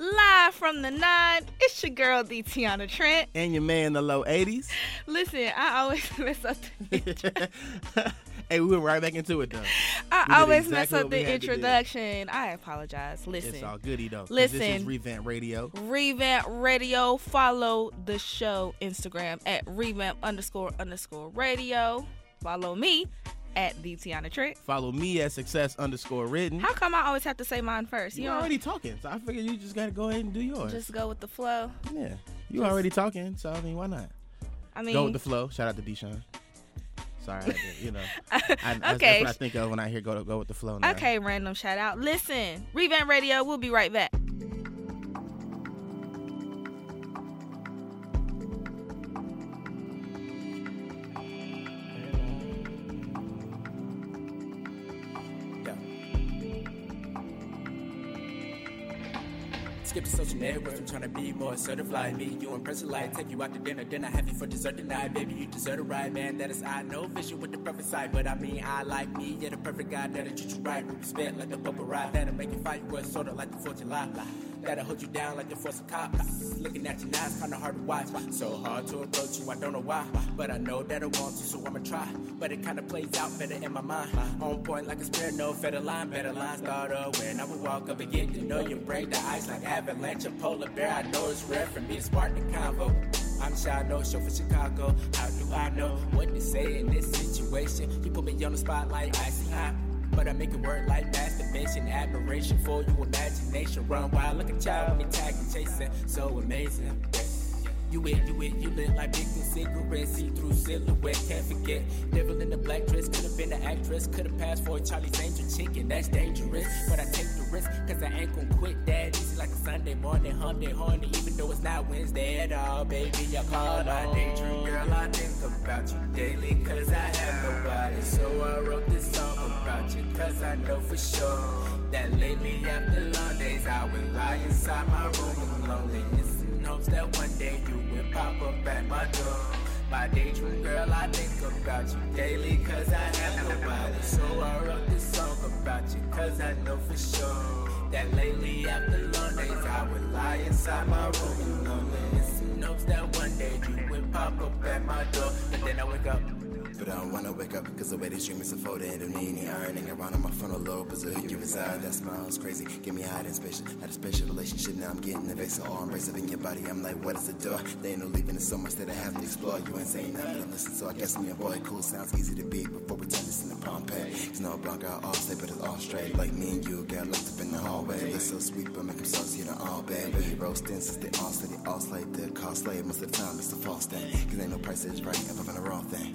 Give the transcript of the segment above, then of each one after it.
Live from the nine, it's your girl, D. Tiana Trent. And your man, the low 80s. Listen, I always mess up the Hey, we went right back into it though. I always exactly mess up the introduction. I apologize. Listen. It's all goody though. Listen. This is Revamp Radio. Revamp Radio. Follow the show Instagram at revamp underscore underscore radio. Follow me at the Tiana Trick. Follow me at success underscore written. How come I always have to say mine first? You You're already talking, so I figure you just gotta go ahead and do yours. Just go with the flow. Yeah, you just, already talking, so I mean, why not? I mean, go with the flow. Shout out to Deshaun. Sorry, you know. I, okay. That's what I think of when I hear go go with the flow. Now. Okay, random shout out. Listen, Revamp Radio. We'll be right back. Skip the social networks, I'm trying to be more certified. Me, you impress a light, take you out to dinner, then I have you for dessert tonight. Baby, you deserve a right, man. That is I know vision with the perfect sight, but I mean I like me, yeah, the perfect guy that'll treat you right. Respect like the bumper ride, that'll make you fight. What's sorta like the 4th of July. That'll hold you down like the force of cops. Looking at you now, it's kinda hard to watch. So hard to approach you, I don't know why. But I know that I want to, so I'ma try. But it kinda plays out better in my mind. On point like a spear, no feather line. Better line thought up when I would walk up and get to know you. Break the ice like avalanche, a polar bear. I know it's rare for me to spark the convo. I'm shy, no show for Chicago. How do I know what to say in this situation? You put me on the spotlight, I see. But I make it work like masturbation, admiration for your imagination. Run wild like a child when they tag and chasing. So amazing. You it, you it, you lit like big cigarettes, see through silhouette, can't forget. Devil in the black dress, could have been an actress, could have passed for a Charlie's Angel chicken, that's dangerous. But I take the risk, cause I ain't gon' quit that easy like a Sunday morning, hump day horny, even though it's not Wednesday at all, baby. I call my daydream girl, I think about you daily, cause I have nobody. So I wrote this song about you, cause I know for sure that lately after long days, I will lie inside my room in loneliness hopes that one day you will pop up at my door. My daydream girl, I think about you daily, cause I have nobody. So I wrote this song about you, cause I know for sure that lately after long days I would lie inside my room and loneliness in hopes that one day you will pop up at my door. And then I wake up. But I don't wanna wake up because the way they stream is a photo and the meaning ironing around on my frontal lobe is a who you reside. That smile's crazy. Give me high and special. Had a special relationship, now I'm getting invasive. All embrace in your body. I'm like, what is the door? They ain't no leaving, there's so much that I have to explore. You ain't saying nothing listen, so I guess me a boy. Cool sounds easy to be before we turn this into Pompeii. It's no blanc out all straight, but it's all straight. Like me and you got locked up in the hallway. It's so sweet, but make him saucy in all bad. But he roasting since they all steady, all slave. The cost slave most of the time it's a false thing. Cause ain't no price is right, I'm the wrong thing.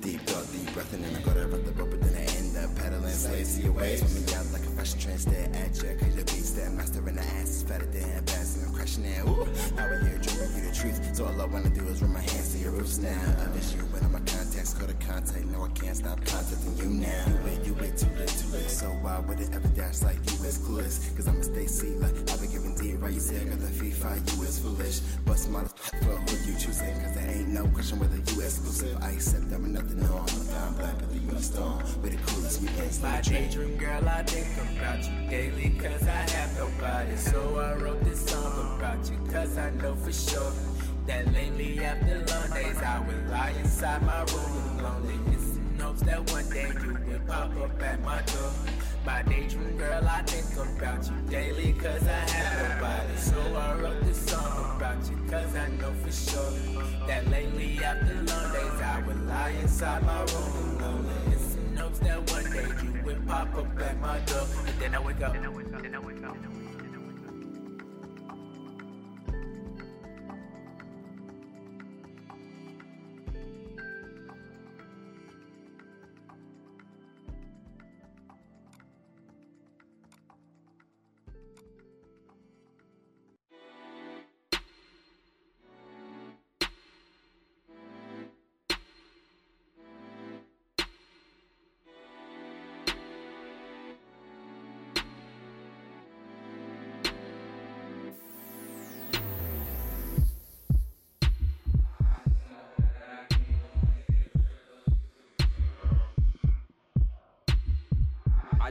Deep thought, deep breath, and I go to run the but then I end up pedaling slaves to your ways. Swimming down like a fashion trend, stare at you. Cause your beats that master in the ass is fatter than and crashing in. Ooh, I would hear dreaming you the truth. So all I wanna do is run my hands to your roofs now. I miss you when I'm my contacts, go to contact. No, I can't stop contacting you now. You wait, you wait, too late, too late. So why would it ever dash like you is clueless? Cause I'ma stay C like I've been giving D right. You say I got the FIFA, you is foolish. But smart for who you choosing. Cause there ain't no question whether you exclusive. I accept that with nothing on. I'm black, but you storm. With the coolest weekends. My daydream girl, I think about you daily. Cause I have nobody. So I wrote this song about you. Cause I know for sure. That lately after long days I will lie inside my room loneliness in hopes that one day you will pop up at my door. My daydream girl, I think about you daily cause I have nobody. So I wrote this song about you cause I know for sure that lately after long days I will lie inside my room in loneliness in hopes that one day you will pop up at my door. And then I wake up. Then I wake up. Then I wake up.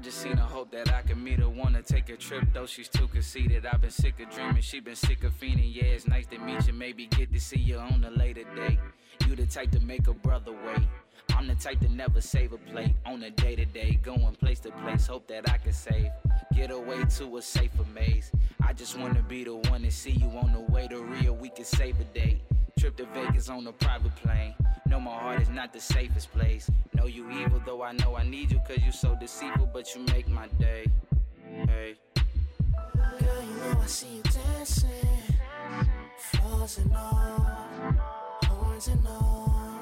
Just seen her hope that I can meet her. Wanna take a trip, though she's too conceited. I've been sick of dreaming, she been sick of fiending. Yeah, it's nice to meet you, maybe get to see you on a later date. You the type to make a brother wait. I'm the type to never save a plate on a day to day, going place to place. Hope that I can save, get away to a safer maze. I just wanna be the one to see you on the way to Rio. We can save a date. Trip to Vegas on a private plane. Know my heart is not the safest place. Know you evil, though I know I need you, cause you so deceitful, but you make my day. Hey. Girl, you know I see you dancing. Flaws and all, horns and all.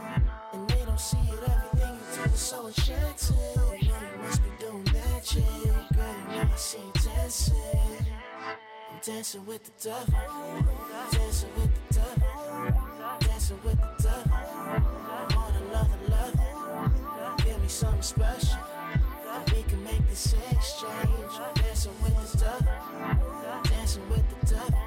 And they don't see it, everything you do is so enchanting. Girl, you must be doing magic. Girl, you know I see you dancing. I'm dancing with the devil. Dancing with the devil. Dancing with the devil. On another level. Give me something special. We can make this exchange. Dancing with the devil. Dancing with the devil.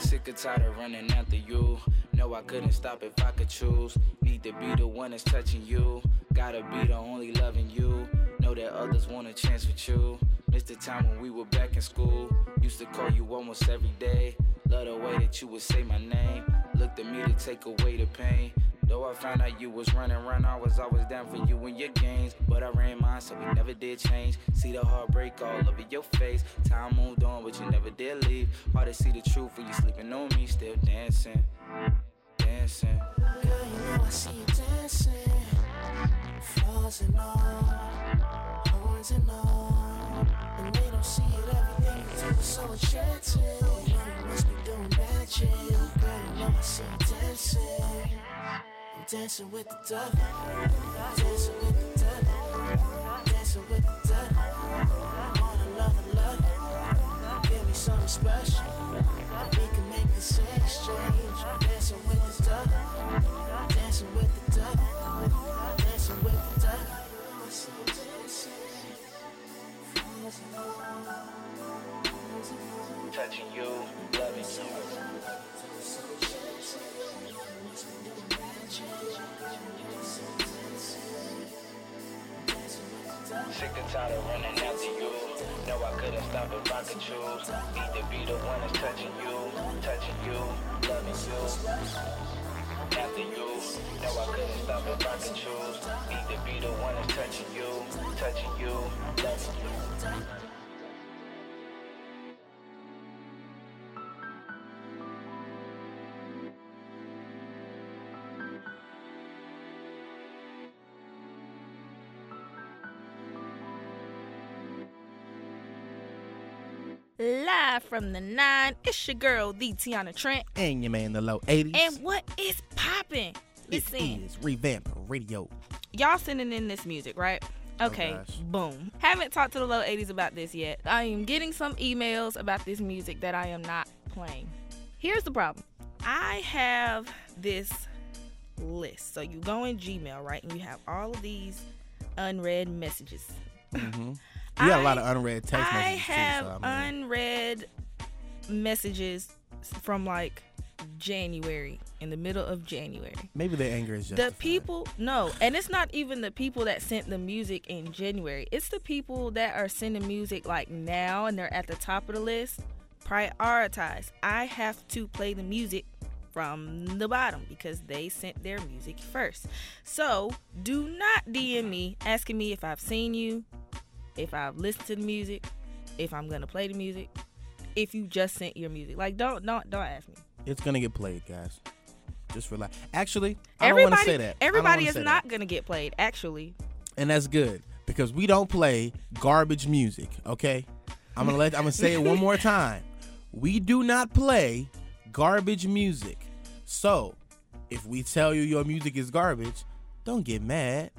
Sick and tired of running after you. No, I couldn't stop if I could choose. Need to be the one that's touching you. Gotta be the only loving you. Know that others want a chance with you. Missed the time when we were back in school. Used to call you almost every day. Love the way that you would say my name. Looked at me to take away the pain. Though I found out you was running around, I was always down for you and your games. But I ran mine, so we never did change. See the heartbreak all over your face. Time moved on, but you never did leave. Hard to see the truth when you sleeping on me, still dancing, dancing. Girl, you know I see you dancing. Flaws and all, horns and all. And they don't see it, everything you do is so enchanting. Magic. You know I you dancing. I'm dancing with the devil. Dancing with the devil. Dancing with the devil. On another level. Give me something special. We can make this exchange. Dancing with the devil. Dancing with the devil. Dancing with the devil. I. Falls in love. Touching you, loving you. Sick and tired of running after you. No, I couldn't stop if I could choose. Need to be the one that's touching you, touching you, loving you. After you, no, I couldn't stop if I could choose. Need to be the one that's touching you, touching you, loving you. Live from the nine, it's your girl, the Tiana Trent. And your man, the low 80s. And what is popping? It Listen, is Revamp Radio. y'all sending in this music, right? Okay, gosh. boom. Haven't talked to the low 80s about this yet. I am getting some emails about this music that I am not playing. Here's the problem I have this list. So you go in Gmail, right? And you have all of these unread messages. Mm-hmm. You got a lot of unread text I messages have too. So I mean, unread messages from like January, in the middle of January. maybe the anger is just The people, no, and it's not even the people that sent the music in January. It's the people that are sending music like now and they're at the top of the list. Prioritize. I have to play the music from the bottom because they sent their music first. So do not DM me asking me if I've seen you, if I've listened to the music, if I'm gonna play the music, if you just sent your music. Like don't don't don't ask me. It's gonna get played, guys. Just relax. Actually, I don't want to Everybody say that. Everybody is not that. gonna get played, actually. and that's good because we don't play garbage music. Okay, I'm gonna let. I'm gonna say it one more time. We do not play garbage music. So, if we tell you your music is garbage, don't get mad.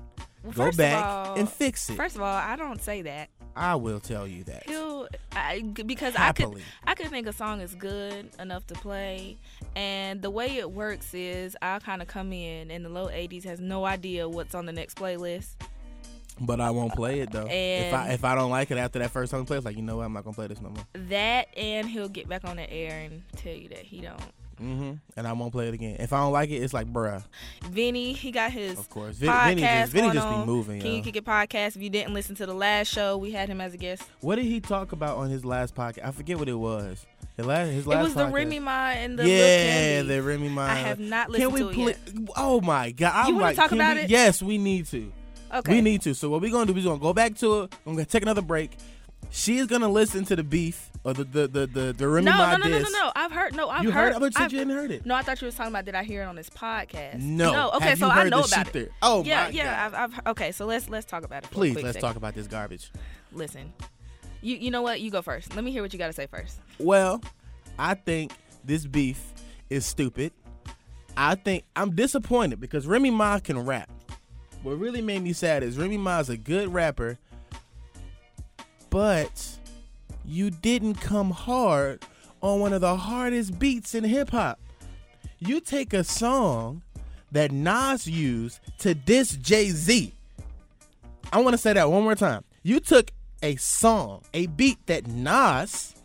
Well, Go back all- and fix it. First of all, I don't say that. I will tell you that. He'll I, because Happily. I could I could think a song is good enough to play, and the way it works is I'll kind of come in, and the low 80s has no idea what's on the next playlist. But I won't play it though. if I And- if I don't like it after that first song plays, like you know what, I'm not gonna play this no more. That and he'll get back on the air and tell you that he don't hmm And I won't play it again. If I don't like it, it's like, bruh. Vinny, he got his Of course. Vin- podcast Vinny just, Vinny going just be moving, Can you yo. kick it podcast? If you didn't listen to the last show, we had him as a guest. What did he talk about on his last podcast? I forget what it was. The last, his last it was the. Remy Ma and the Lil' yeah, the. Remy Ma. I have not listened Can listened we to it pl- yet. Oh my god! I'm You wanna like, talk about we- it? Yes, we need to. Okay. We need to. So what we're gonna do? We're gonna go back to it. I'm gonna take another break. She is gonna listen to the beef or the the the the, the Remy no, Ma no, no, no, no, diss. no. I've heard. No, I've You heard? heard. I thought you said I've- you hadn't heard it. No, I thought you was talking about. Did I hear it on this podcast? No. No. Okay, Have so you I know the about shit it. there? Oh yeah, my yeah. God. I've, I've. Okay, so let's let's talk about it. For a Please, quick let's second. talk about this garbage. Listen, you you know what? You go first. Let me hear what you got to say first. Well, I think this beef is stupid. I think I'm disappointed because Remy Ma can rap. What really made me sad is Remy Ma is a good rapper, but you didn't come hard on one of the hardest beats in hip hop. You take a song that Nas used to diss Jay Z. I want to say that one more time. You took a song, a beat that Nas,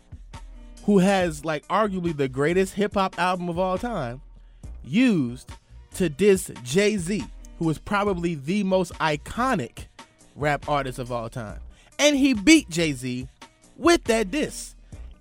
who has like arguably the greatest hip hop album of all time, used to diss Jay Z, who is probably the most iconic rap artist of all time. And he beat Jay Z with that diss.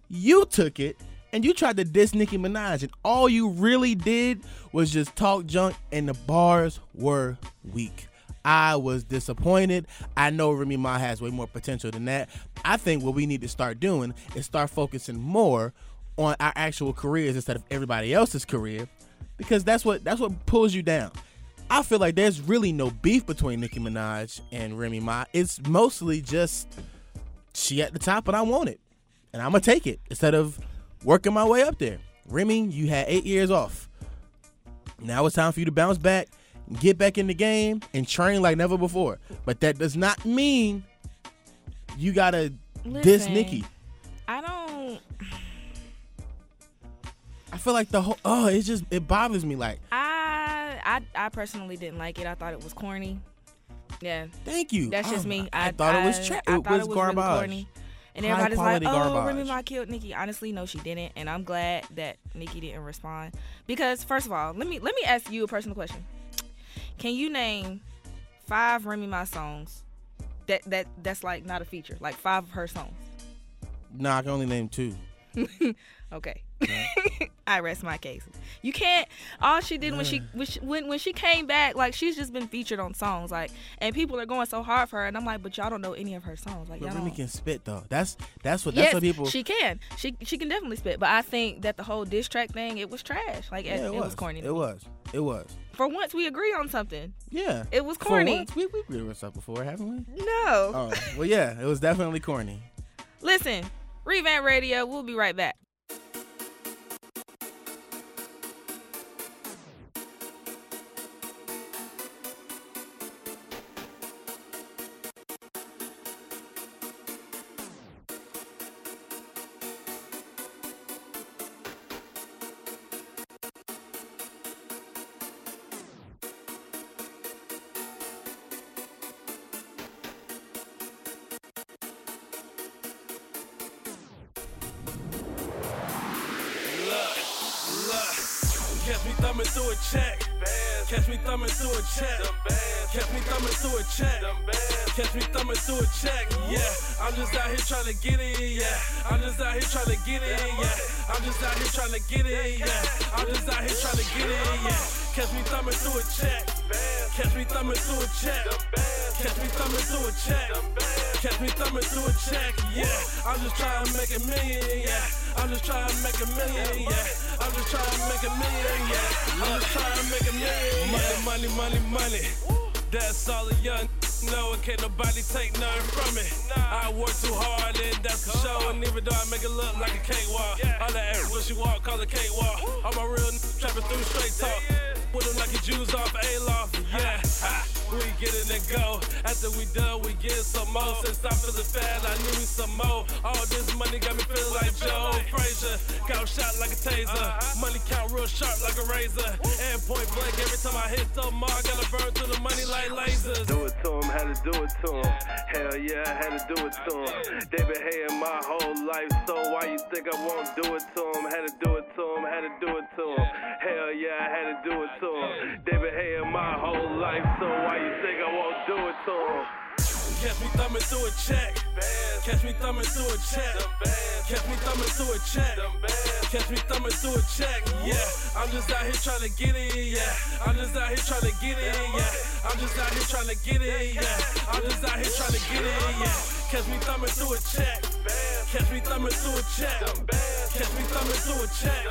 You took it and you tried to diss Nicki Minaj, and all you really did was just talk junk, and the bars were weak. I was disappointed. I know Remy Ma has way more potential than that. I think what we need to start doing is start focusing more on our actual careers instead of everybody else's career, because that's what that's what pulls you down. I feel like there's really no beef between Nicki Minaj and Remy Ma. It's mostly just she at the top and I want it. And I'm gonna take it instead of working my way up there. Remy, you had eight years off. Now it's time for you to bounce back, get back in the game, and train like never before. But that does not mean you gotta diss Listen. Nicki. I don't. I feel like the whole oh, it just it bothers me. Like, I I I personally didn't like it. I thought it was corny. Yeah, thank you. that's just Oh, me. I, thought it was tra- I it thought was it was garbage. Really corny. And High everybody's like, "Oh, garbage. Remy Ma killed Nicki." Honestly, no, she didn't, and I'm glad that Nicki didn't respond. Because first of all, let me let me ask you a personal question. Can you name five Remy Ma songs that that that's like not a feature, like five of her songs? Nah, I can only name two. Okay. I rest my case. You can't. All she did when she when she, when, when she came back, like she's just been featured on songs, like, and people are going so hard for her, and I'm like, but y'all don't know any of her songs, like, But y'all Remy don't. can spit though. That's that's what that's yes, what people. she can. She she can definitely spit, but I think that the whole diss track thing, it was trash. Like yeah, it, it was, corny. It was. It was. For once, we agree on something. Yeah. It was For corny. once, we we agreed with stuff before, haven't we? No. Oh, well, yeah, it was definitely corny. Listen, revamp radio. We'll be right back. Million. Yeah, I'm just trying to make a million. Yeah, I'm just trying to make a million. Money, money, money, money. That's all a young know. Can't nobody take nothing from it. I work too hard and that's for sure. And even though I make it look like a cakewalk, all that air when she walk, call it cakewalk. All my real n- trapping through straight talk. With them like a Jews off A-Loft. Yeah, we get in and go. After we done, we get some more. Since I'm feeling fat, I need me some more. All this money got me feeling like Joe Frazier. Got shot like a taser. Money count real sharp like a razor. And point blank, every time I hit the mark, I gotta burn through the money like lasers. Do it to him, had to do it to him. Hell yeah, I had to do it to him. They been hating my whole life, so why you think I won't do it to him? Had to do it to him, had to do it to him. Hell yeah, I had to do it to him. They been hating my whole life, so why tour. Catch me thumbing through a check. Catch me thumbing through a check. Catch me thumbing through a check. Catch me thumbing through a check. Yeah, I'm just out here trying to get it. Yeah, I'm just out here trying to get it. Yeah, I'm just out here trying to get it. Yeah, I'm just out here trying to get it. Yeah, catch me thumbing through a check. Catch me thumbing through a check. Catch me thumbing through a check.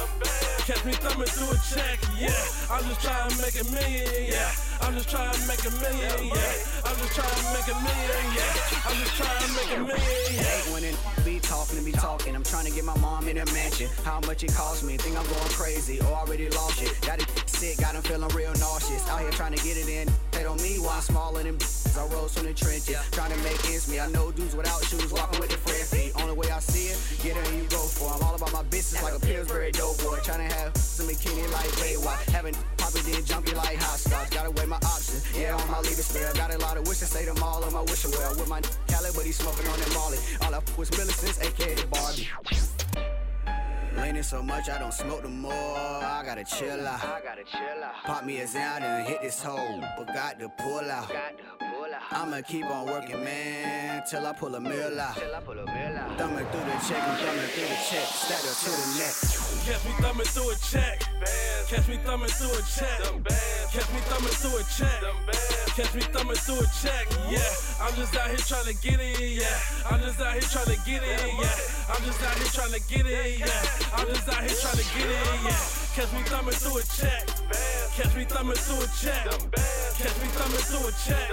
Catch me thumbing through a check. Yeah, I'm just trying to make a million. Yeah, I'm just trying to make a million. Yeah, I'm just trying to make a million. Yeah, I'm just trying to make a million. Yeah. hate when it be talking and be talking. I'm trying to get my mom in a mansion. How much it cost me? Think I'm going crazy or already lost it. Got it sick, got him feeling real nauseous. Out here trying to get it in. Hate on me while I'm smaller than I rose from the trenches. Trying to make ends meet. I know dudes without shoes walking with their friend feet. Only way I see it, get it and you go for. I'm all about my business like a Pillsbury doughboy. to have some bikini like Baywatch. Having poppy then jumpy like hopscotch. Gotta weigh my options. Yeah, on my leaving spell. Got a lot of wishes, say them all on my wishing well. With my Cali, but he's smoking on that Molly. All I was Millicent's, aka the Barbie. Leaning so much, I don't smoke no more. I gotta chill out. I gotta chill out. Pop me a Xan and hit this hole. but got to pull out. I'ma keep on working, man, till I pull a mill out. Till I pull a mill out. Thumbing through the check and thumbing through the check. Stack up to the neck. Catch me thumbing through a check. Catch me thumbing through a check. Catch me thumbing through a check. Catch me thumbing through a check. Yeah, I'm just out here trying to get it. Yeah, I'm just out here trying to get it. Yeah, I'm just out here trying to get it. Yeah, I'm just out here trying to get it. Yeah, catch me thumbing through a check. Catch me thumbing through a check. Catch me thumbing through a check.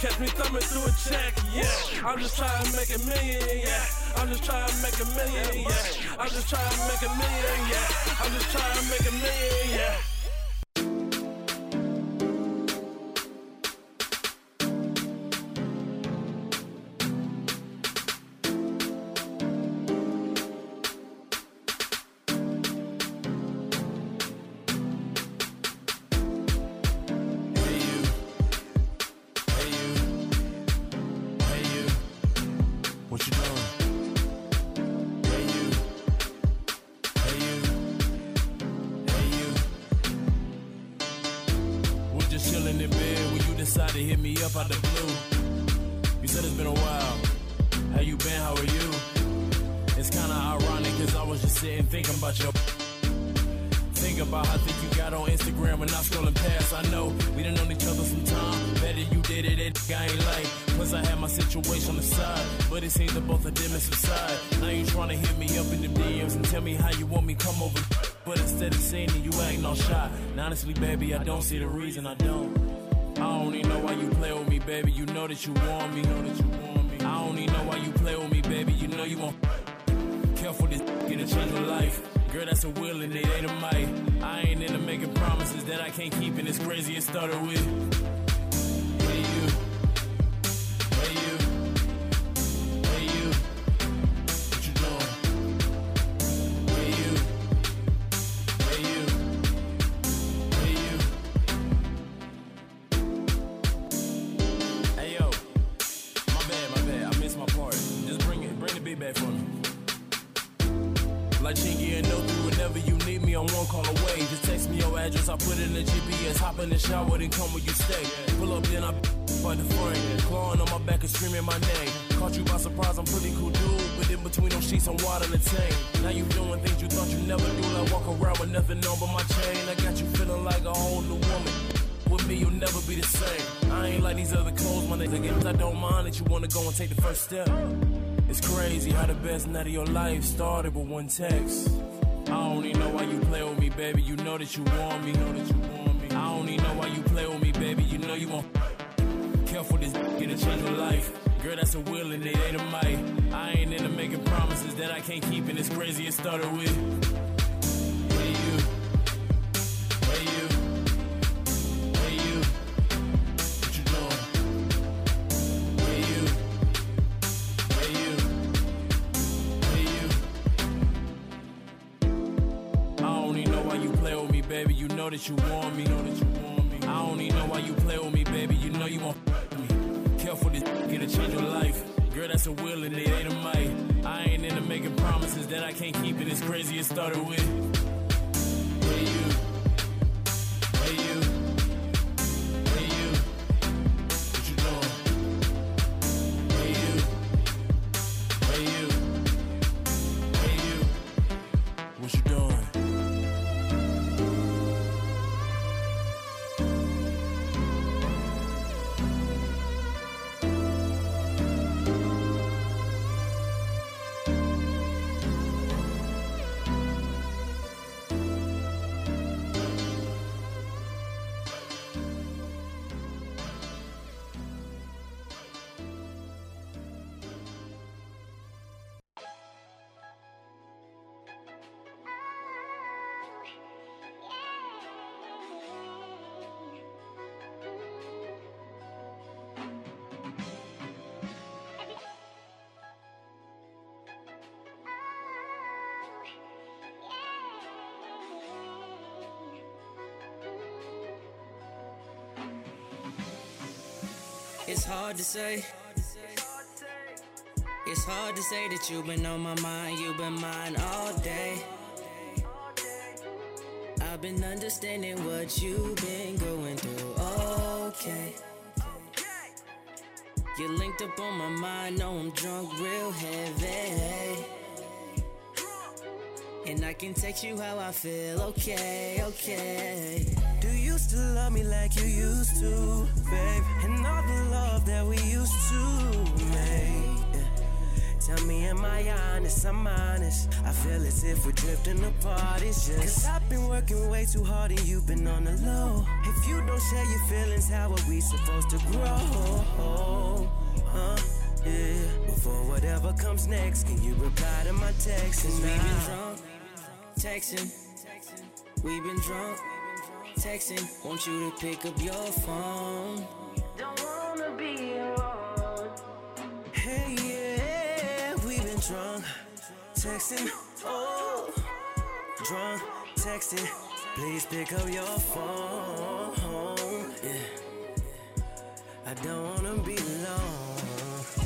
Catch me thumbing through a check. Yeah, I'm just trying to make a million. Yeah, I'm just trying to make a million. Yeah, I'm just trying to make a million. Yeah, I'm just trying to make a million. Yeah. You want pretty cool dude. But in between those sheets, I'm wild and tame. Now you doing things you thought you never do. Like walk around with nothing on but my chain. I got you feeling like a whole new woman. With me, you'll never be the same. I ain't like these other clothes, my nigga. Games I don't mind that you wanna go and take the first step. It's crazy how the best night of your life started with one text. I don't even know why you play with me, baby. You know that you want me. Know that you want me. I don't even know why you play with me, baby. You know you want. Careful, this get a change of life. Girl, that's a will and it ain't a might. I ain't into making promises that I can't keep, and it's crazy. It started with. Hey you. Hey you. Hey you. What you doing? Hey you. Hey you. Hey you. I don't even know why you play with me, baby. You know that you want me. Know started hard to say. It's hard to say that you've been on my mind, you've been mine all day. I've been understanding what you've been going through. Okay. You linked up on my mind, know I'm drunk real heavy. And I can text you how I feel, okay, okay. Do you still love me like you used to, babe? And all the love that we used to make. Tell me, am I honest? I'm honest. I feel as if we're drifting apart. It's just Cause I've been working way too hard and you've been on the low. If you don't share your feelings, how are we supposed to grow? Huh? Yeah. Before whatever comes next, can you reply to my text? Cause we've been drunk, texting. We've been drunk, texting. Want you to pick up your phone. Don't wanna be alone. Hey, yeah, we've been drunk, texting. Oh, drunk, texting. Please pick up your phone. Yeah, I don't wanna be alone.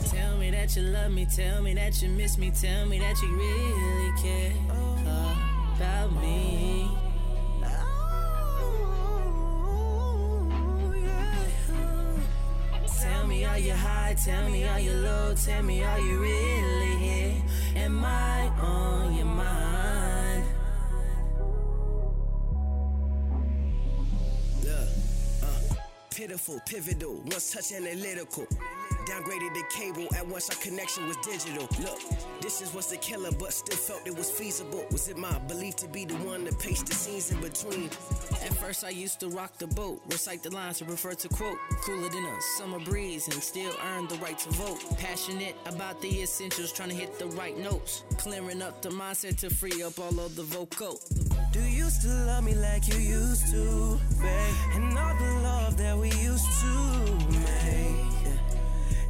Tell me that you love me, tell me that you miss me, tell me that you really care uh, about me. Are you high? Tell me, are you low? Tell me, are you really here? Am I on your mind? Look, uh, pitiful, pivotal, once touch analytical. Downgraded the cable at once our connection was digital. Look, this is what's a killer, but still felt it was feasible. Was it my belief to be the one to pace the scenes in between? At first, I used to rock the boat, recite the lines to refer to quote, cooler than a summer breeze, and still earn the right to vote. Passionate about the essentials, trying to hit the right notes, clearing up the mindset to free up all of the vocal. Do you still love me like you used to, babe? And all the love that we used to make.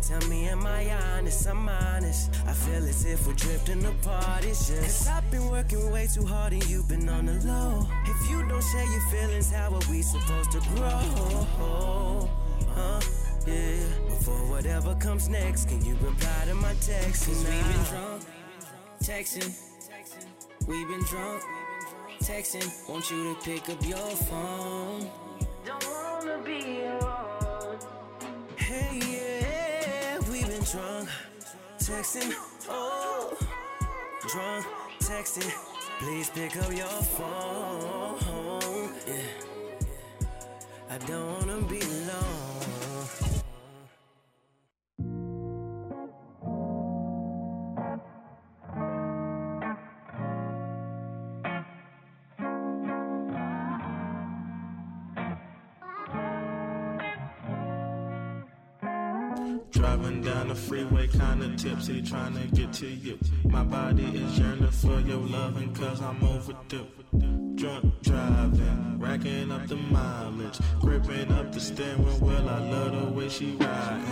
Tell me, am I honest? I'm honest. I feel as if we're drifting apart. It's just Cause I've been working way too hard and you've been on the low. If you don't share your feelings, how are we supposed to grow? Huh? Yeah. Before whatever comes next, can you reply to my text? Cause we've been drunk, texting. We've been drunk, texting. Want you to pick up your phone. Texting. Oh, drunk, texting. Please pick up your phone. Yeah, I don't wanna be alone. Tipsy, trying to get to you. My body is yearning for your loving, cause I'm overdue. Drunk driving, racking up the mileage, gripping up the steering wheel. I love the way she riding.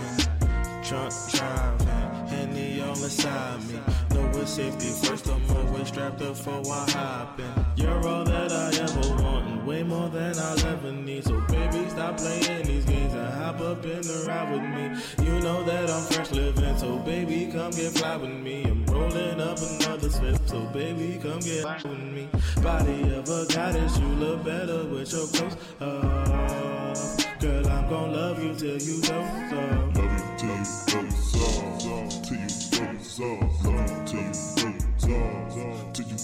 Drunk driving, Henny all inside me. No, it's safety first, I'm always strapped up for what in. You're all that I ever want, way more than I'll ever need. So baby, stop playing these games and hop up in the ride with me. You know that I'm fresh living, so baby, come get fly with me. I'm rolling up another slip, so baby, come get fly with me. Body of a goddess, you look better with your clothes up. Girl, I'm gon' love you till you don't up. Love you till you doze off. Till you doze off. Love you till you doze off. Till you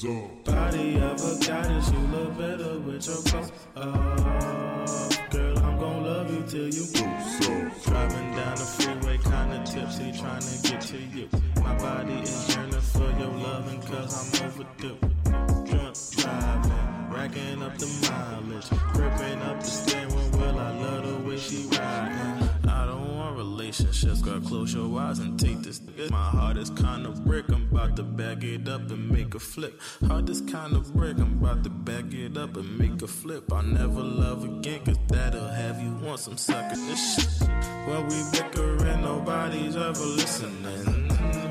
Body of a goddess, you look better with your clothes up. Girl, I'm gon' love you till you doze off. Driving down the freeway, kinda tipsy, trying to get to you. My body is yearning for your loving, cause I'm overdue. Drunk driving, racking up the mileage, gripping up the steering wheel. I love the way she riding. Relationships, girl. Close your eyes and take this. My heart is kinda brick. I'm about to back it up and make a flip. Heart is kinda brick. I'm about to back it up and make a flip. I'll never love again, cause that'll have you want some sucker this shit. When we bickering, nobody's ever listening.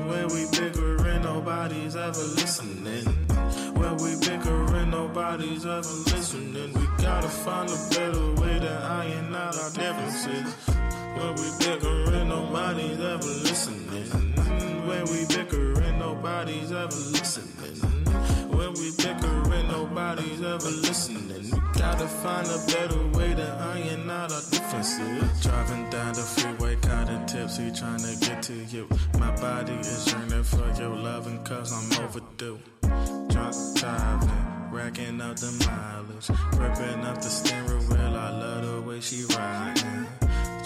When we bickering, nobody's ever listening. When we bickering, nobody's ever listening. We gotta find a better way to iron out our differences. When we bickering, nobody's ever listening. When we bickering, nobody's ever listening. When we bickering, nobody's ever listening. We gotta find a better way to iron out our differences. Driving down the freeway, kinda tipsy, trying to get to you. My body is yearning for your loving, cause I'm overdue. Drunk driving, racking up the mileage, ripping up the steering wheel. I love the way she riding.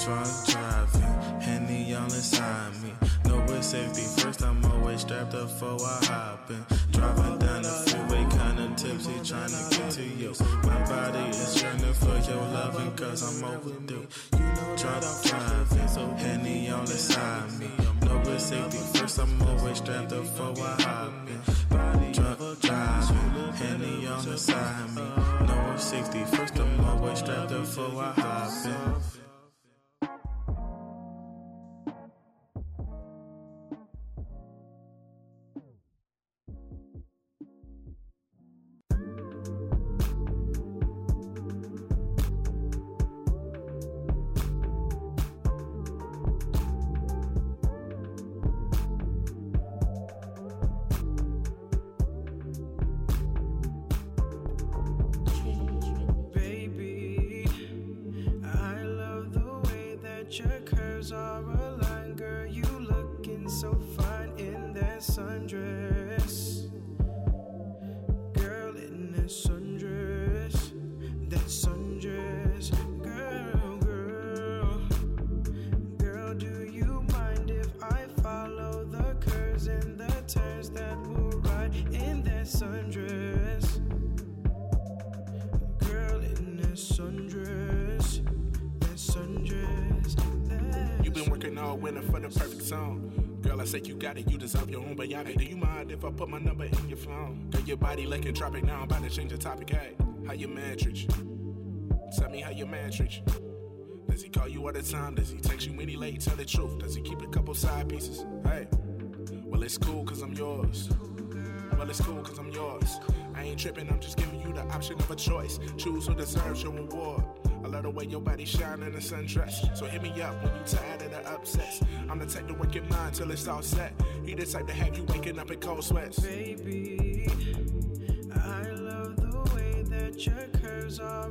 Drunk driving, Henny all inside me. No with safety first, I'm always strapped up before I hop in. Driving down the freeway, kinda tipsy, trying to get to you. My body is yearning for your loving, cause I'm overdue. You know drunk driving, Henny all inside me. No with safety first, I'm always strapped up before I hop in. Drunk driving, Henny on the side me. No with safety first, I'm always strapped up before I hop in. Body looking tropic now, I'm about to change the topic. Hey, how your man you? Tell me how your man you. Does he call you all the time? Does he text you when he late? Tell the truth. Does he keep a couple side pieces? Hey, well, it's cool cause I'm yours. Well, it's cool cause I'm yours. I ain't tripping, I'm just giving you the option of a choice. Choose who deserves your reward. I love the way your body shine in a sundress. So hit me up when you tired of the upsets. I'm the type to work your mind till it's all set. He the type to have you waking up in cold sweats. Baby, your curves are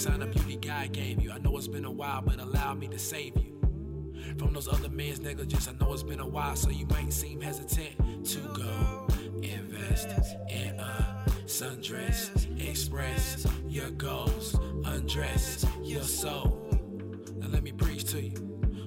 co-sign a beauty God gave you. I know it's been a while, but allow me to save you. From those other men's negligence, I know it's been a while, so you might seem hesitant to go invest in a sundress, express your goals, undress your soul. Now let me preach to you.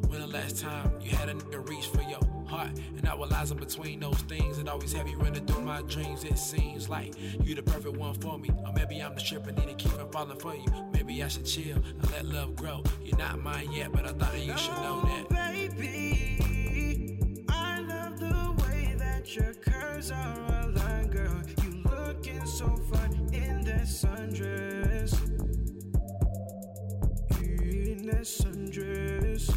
When the last time you had a nigga reach for your heart and what lies in between those things that always have you running through my dreams? It seems like you the perfect one for me, or maybe I'm the stripper need to keep from falling for you. Maybe I should chill and let love grow. You're not mine yet, but I thought you should know that. Baby, I love the way that your curves are aligned, girl. You looking so fine in that sundress. In that sundress.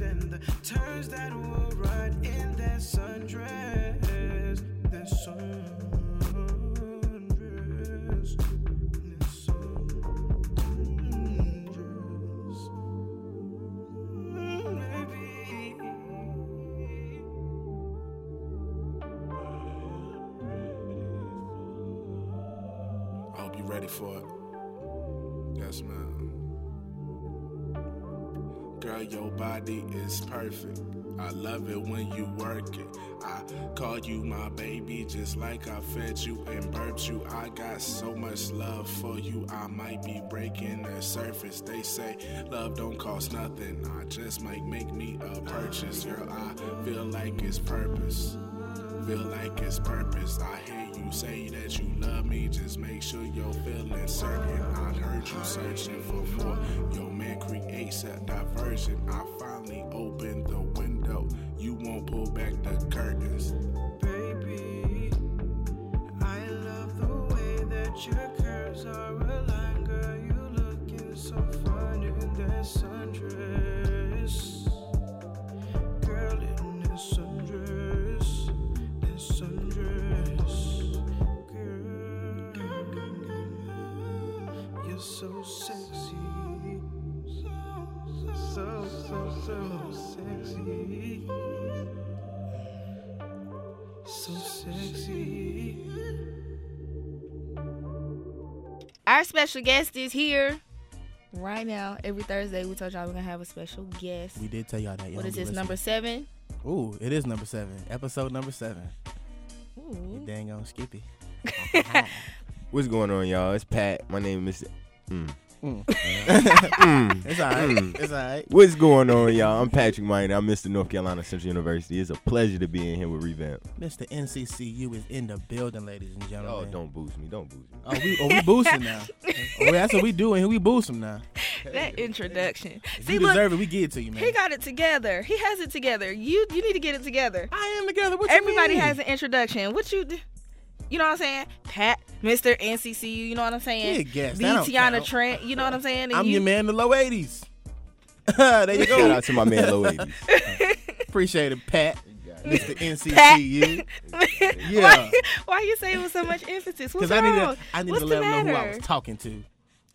And the turns that will ride in that sundress? That sundress. I hope you're ready for it. Yes, ma'am. Girl, your body is perfect. I love it when you work it. I call you my baby just like I fed you and burped you. I got so much love for you, I might be breaking the surface. They say love don't cost nothing. I just might make me a purchase. Girl, I feel like it's purpose. Feel like it's purpose. I you say that you love me, just make sure you're feeling certain. I heard you searching for more. Your man creates a diversion. I finally special guest is here right now. Every Thursday, we told y'all we're gonna have a special guest. We did tell y'all that. What y'all is be this number listening. seven? Ooh, it is number seven. Episode number seven. Ooh. You dang on Skippy. What's going on, y'all? It's Pat. My name is. Mm. Mm. Mm. It's all right. Mm. It's all right. What's going on, y'all? I'm Patrick Minor. I'm Mr. North Carolina Central University. It's a pleasure to be in here with Revamp. Mr. NCCU is in the building, ladies and gentlemen. Oh, gentlemen. don't boost me. Don't boost me. Oh, we, oh, we boosting now. oh, that's what we doing. We boost them now. That introduction. If See, you look, deserve it, we get it to you, man. he got it together. He has it together. You you need to get it together. I am together. What you Everybody mean? has an introduction. What you d- you know what I'm saying? Pat, Mr. NCCU, you know what I'm saying? Yeah, guess. The That don't Tiana count. Trent, you know what I'm saying? And I'm you, your man, in the low 80s. there you go. Shout out to my man, Low 80s. Appreciate it, Pat. Mr. Pat. NCCU. Yeah. why, why you say it with so much emphasis? What's Because I wrong? needed, I needed What's to the let them know who I was talking to.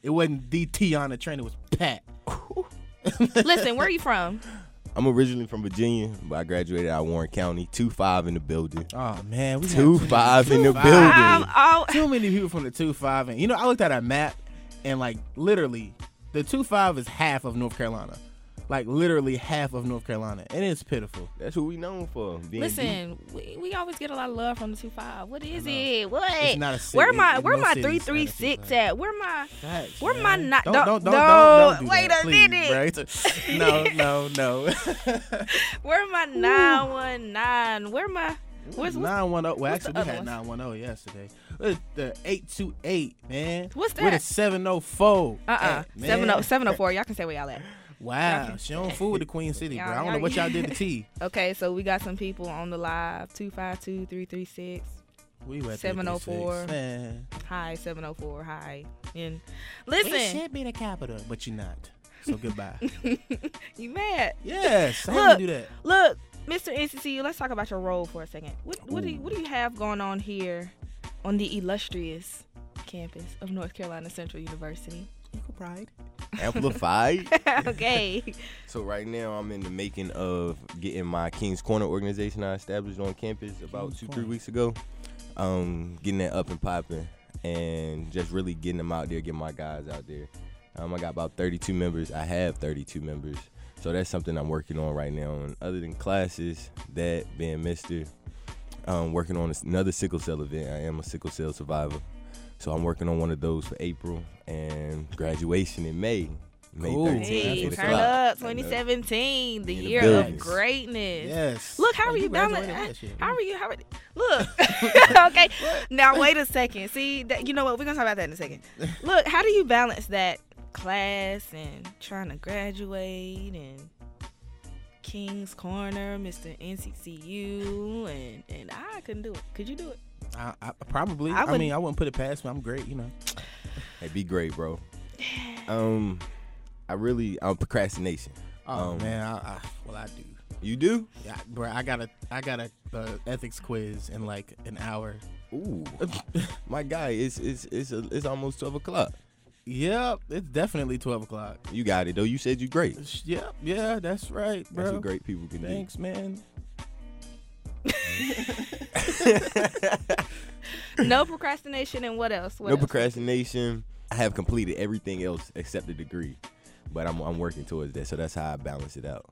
It wasn't the Tiana Trent, it was Pat. Listen, where are you from? I'm originally from Virginia, but I graduated out of Warren County. Two five in the building. Oh man, we got two five in the two building. I'm all, oh. Too many people from the two five, and you know, I looked at our map, and like literally, the two five is half of North Carolina, like literally half of North Carolina, and it's pitiful. That's what we known for. Being deep. Listen, we, we always get a lot of love from the two five. What is it? What? It's not a city. Where my where my city's three not a three city, six man. at? Where my Facts, where my not? Don't, Don't, don't, don't, don't, don't, don't wait that, a please, minute. bruh. No, no, no. Where my nine one nine? Where my where's what's, Nine one zero. Well, what's actually, we had nine one zero yesterday. It's the eight two eight, man. What's With a that? seven zero four. uh uh seven oh seven oh four. Y'all can say where y'all at. Wow, she don't fool with the Queen City, bro. I don't know what y'all did to T. Okay, so we got some people on the live two five two three three six. We were at 704. 336. Man, Hi seven oh four. Hi and listen, should be the capital, but you're not. So goodbye. you mad? yes, I Look, do that. Look, Mr. NCCU, let's talk about your role for a second. What what do you, what do you have going on here on the illustrious campus of North Carolina Central University? Equal pride. Amplified. okay. So right now I'm in the making of getting my King's Corner organization I established on campus about King's two, Corner. three weeks ago. Um, getting that up and popping and just really getting them out there, getting my guys out there. Um, I got about 32 members. I have 32 members. So that's something I'm working on right now. And other than classes, that being Mister, um, working on another sickle cell event. I am a sickle cell survivor. So I'm working on one of those for April and graduation in May. May Cool. 13th. Hey, turn o'clock. up 2017, the the year building. of greatness. Yes. Look, how are you you balancing? graduated last year. How are you? How are Look. okay. Now wait a second. See, that, you know what? We're gonna talk about that in a second. Look, how do you balance that class and trying to graduate and King's Corner, Mr. NCCU, and and I couldn't do it. Could you do it? I, I probably. I I, mean, I wouldn't put it past me. I'm great, you know. Hey, be great, bro. Um, I really, um, procrastination. Oh Um, man, I, I, well I do. You do? Yeah, bro. I got a I got a uh, ethics quiz in like an hour. Ooh, my guy, it's it's it's a, it's almost twelve o'clock. Yep, it's definitely twelve o'clock. You got it though. You said you're great. Yep, yeah, that's right, bro. That's what great people can do. Thanks, man. No procrastination and what else? What No else? procrastination. I have completed everything else except the degree, but I'm I'm working towards that. So that's how I balance it out.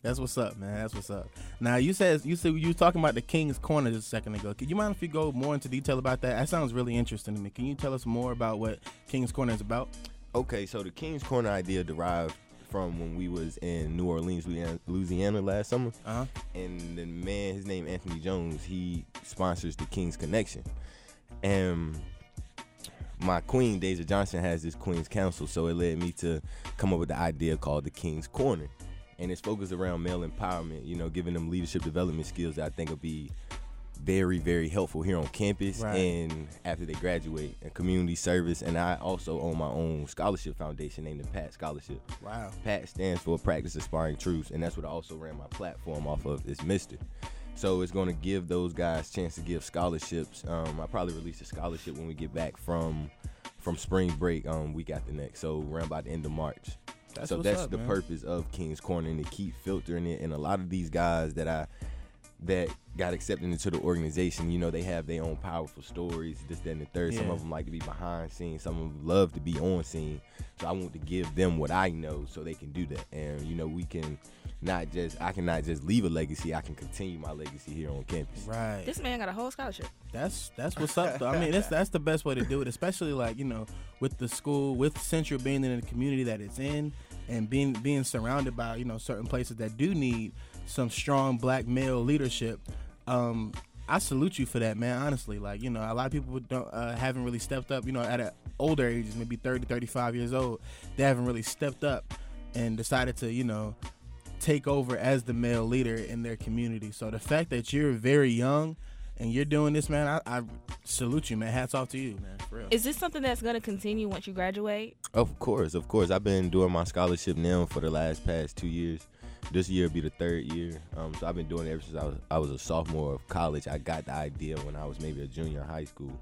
That's what's up, man. That's what's up. Now you said you said you were talking about the King's Corner just a second ago. Can you mind if you go more into detail about that? That sounds really interesting to me. Can you tell us more about what King's Corner is about? Okay, so the King's Corner idea derived from when we was in New Orleans, Louisiana- last summer. Uh-huh. And the man, his name Anthony Jones, he sponsors the King's Connection. and my queen Deja Johnson has this Queen's Council, so it led me to come up with the idea called the King's Corner, and it's focused around male empowerment. You know, giving them leadership development skills that I think will be very very helpful here on campus Right. and after they graduate and community service and i also own my own scholarship foundation named the pat scholarship Wow. pat stands for practice aspiring truths and that's what i also ran my platform off of is mister so it's going to give those guys chance to give scholarships um, i probably release a scholarship when we get back from from spring break um, week after next so around about the end of march That's so that's up, the man. purpose of King's Corner and to keep filtering it. And a lot of these guys that I that got accepted into the organization, you know, they have their own powerful stories, this, that, and the third. Some of them like to be behind scenes, some of them love to be on scene. So I want to give them what I know so they can do that. And you know, we can not just I cannot just leave a legacy, I can continue my legacy here on campus. Right. This man got a whole scholarship. That's that's what's up though. I mean, that's that's the best way to do it, especially like you know with the school, with Central being in the community that it's in, and being being surrounded by you know certain places that do need some strong black male leadership. Um, I salute you for that, man. Honestly, like you know, a lot of people don't uh, haven't really stepped up. You know, at a older ages, maybe 30, 35 years old, they haven't really stepped up and decided to you know take over as the male leader in their community. So the fact that you're very young and you're doing this, man, I, I salute you, man. Hats off to you, man. For real. Is this something that's going to continue once you graduate? Of course, of course. I've been doing my scholarship now for the last past two years. This year will be the third year. Um, so I've been doing it ever since I was I was a sophomore of college. I got the idea when I was maybe a junior in high school.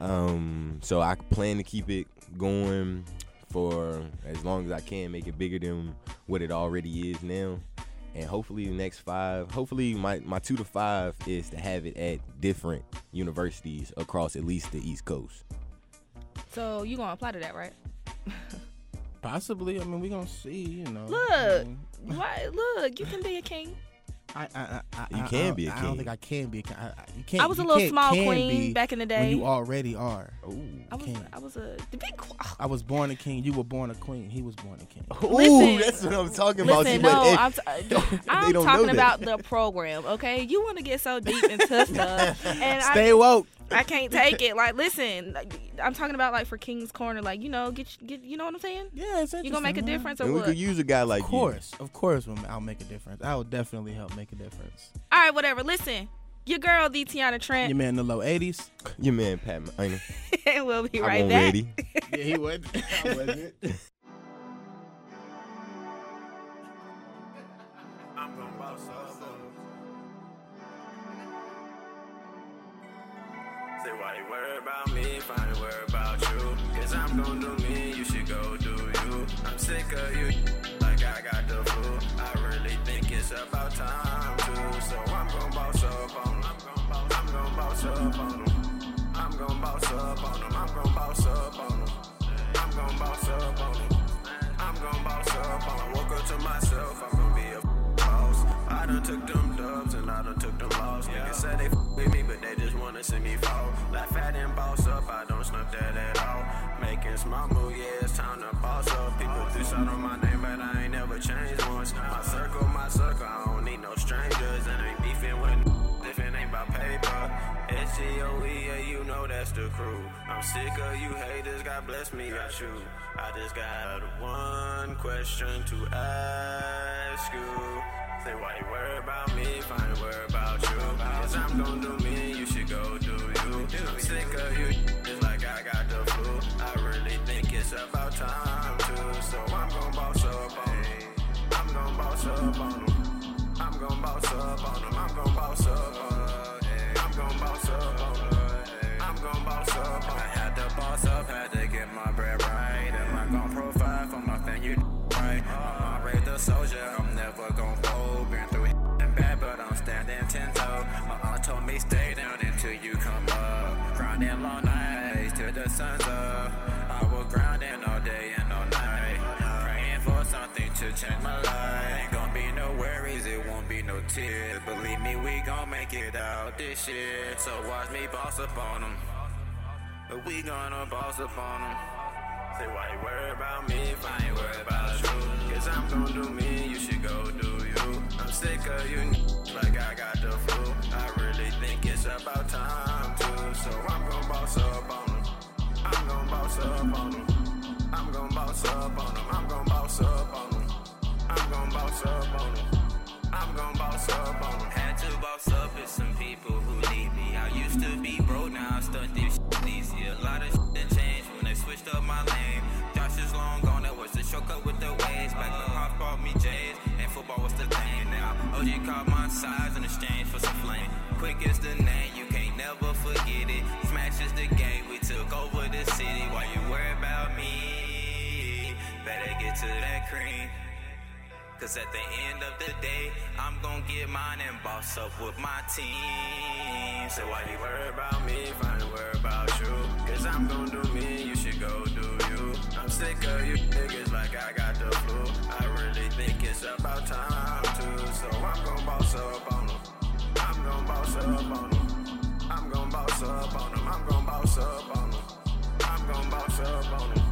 Um, so I plan to keep it going for as long as I can, make it bigger than what it already is now. And hopefully the next five, hopefully my, my two to five is to have it at different universities across at least the East Coast. So you gonna apply to that, right? Possibly. I mean, we're gonna see. You know. Look, I mean, why? Look, you can be a king. I, I, I, I, You I- can I, be a I don't think I can be. A king. I, I, you can't. I was a little can't- small can queen back in the When day. you already are. I was, King. I was a the big. qu- oh. I was born a king. You were born a queen. He was born a king. Listen, that's what I'm talking about. Listen, See, but no, it- I'm, t- they I'm don't talking about the program. Okay, you want to get so deep into stuff, and Stay I, woke. I can't take it. Like, listen, I'm talking about like for King's Corner, like you know, get get, you know what I'm saying? Yeah, it's You gonna make a man. difference or And we could use a guy like Of course, of course, I'll make a difference. I will definitely help make a difference. All right, whatever. Listen, your girl, the Tiana Trent, Your man in the low 80s. you. Your man Pat Minor. and we'll be I'm right on back. yeah, he would. I wasn't. gon' do me, you should go do you. I'm sick of you, like I got the flu. I really think it's about time too. So I'm gon' boss up on 'em. I'm gon' boss up on 'em. I'm gon' boss up on 'em. I'm gon' boss up on 'em. I'm gon' boss up on 'em. I'm gon' boss up on 'em. I woke up to myself, I'm gon' be a boss. I done took them dubs and I done took them loss. Niggas say they f- with me, but they just wanna see me fall. Like fat and boss up, I don't snuff that at all. Making my move, yeah, it's time to boss up. People do shout on my name, but I ain't never changed once. My circle, my circle, I don't need no strangers. And ain't beefing with n- if it ain't about paper. Yeah, you know that's the crew. I'm sick of you haters, God bless me, got you. I just got one question to ask you. Say why you worry about me I ain't worry about you. Cause I'm gon' do me, you should go do you. I'm sick of you, I got the flu. I really think it's about time too. So I'm gon' boss up on 'em. I'm gon' boss up on 'em. I'm gon' boss up on 'em. I'm gon' boss up on 'em. I'm gon' boss up on 'em. I'm gon' boss up on 'em. I had to boss up, had to get my it out this year. So watch me boss up on them. But we gonna boss up on them. Say why you worry about me if I ain't worried about you. Cause I'm gonna do me, you should go do you. I'm sick of you, like I got the flu. I really think it's about time too. So I'm gonna boss up on them. I'm gonna boss up on them. I'm gonna boss up on them. I'm gon' boss up on them. I'm gon' boss up on them. Had to boss up with some people who need me. I used to be broke, now I stunt this shit easy. A lot of shit changed when they switched up my lane. Josh is long gone, that was the shortcut with the waves. Back when Pops bought me J's, and football was the thing. Now OG called my size in exchange for some flame. Quick is the name, you can't never forget it. Smash is the game, we took over the city. While you worry about me, better get to that cream. Cause at the end of the day, I'm gon' get mine and boss up with my team. So why you worry about me if I ain't worry about you? Cause I'm gon' do me, you should go do you. I'm sick of you niggas like I got the flu. I really think it's about time too. So I'm gon' boss up on them. I'm gon' boss up on them. I'm gon' boss up on them. I'm gon' boss up on them. I'm gon' boss up on them.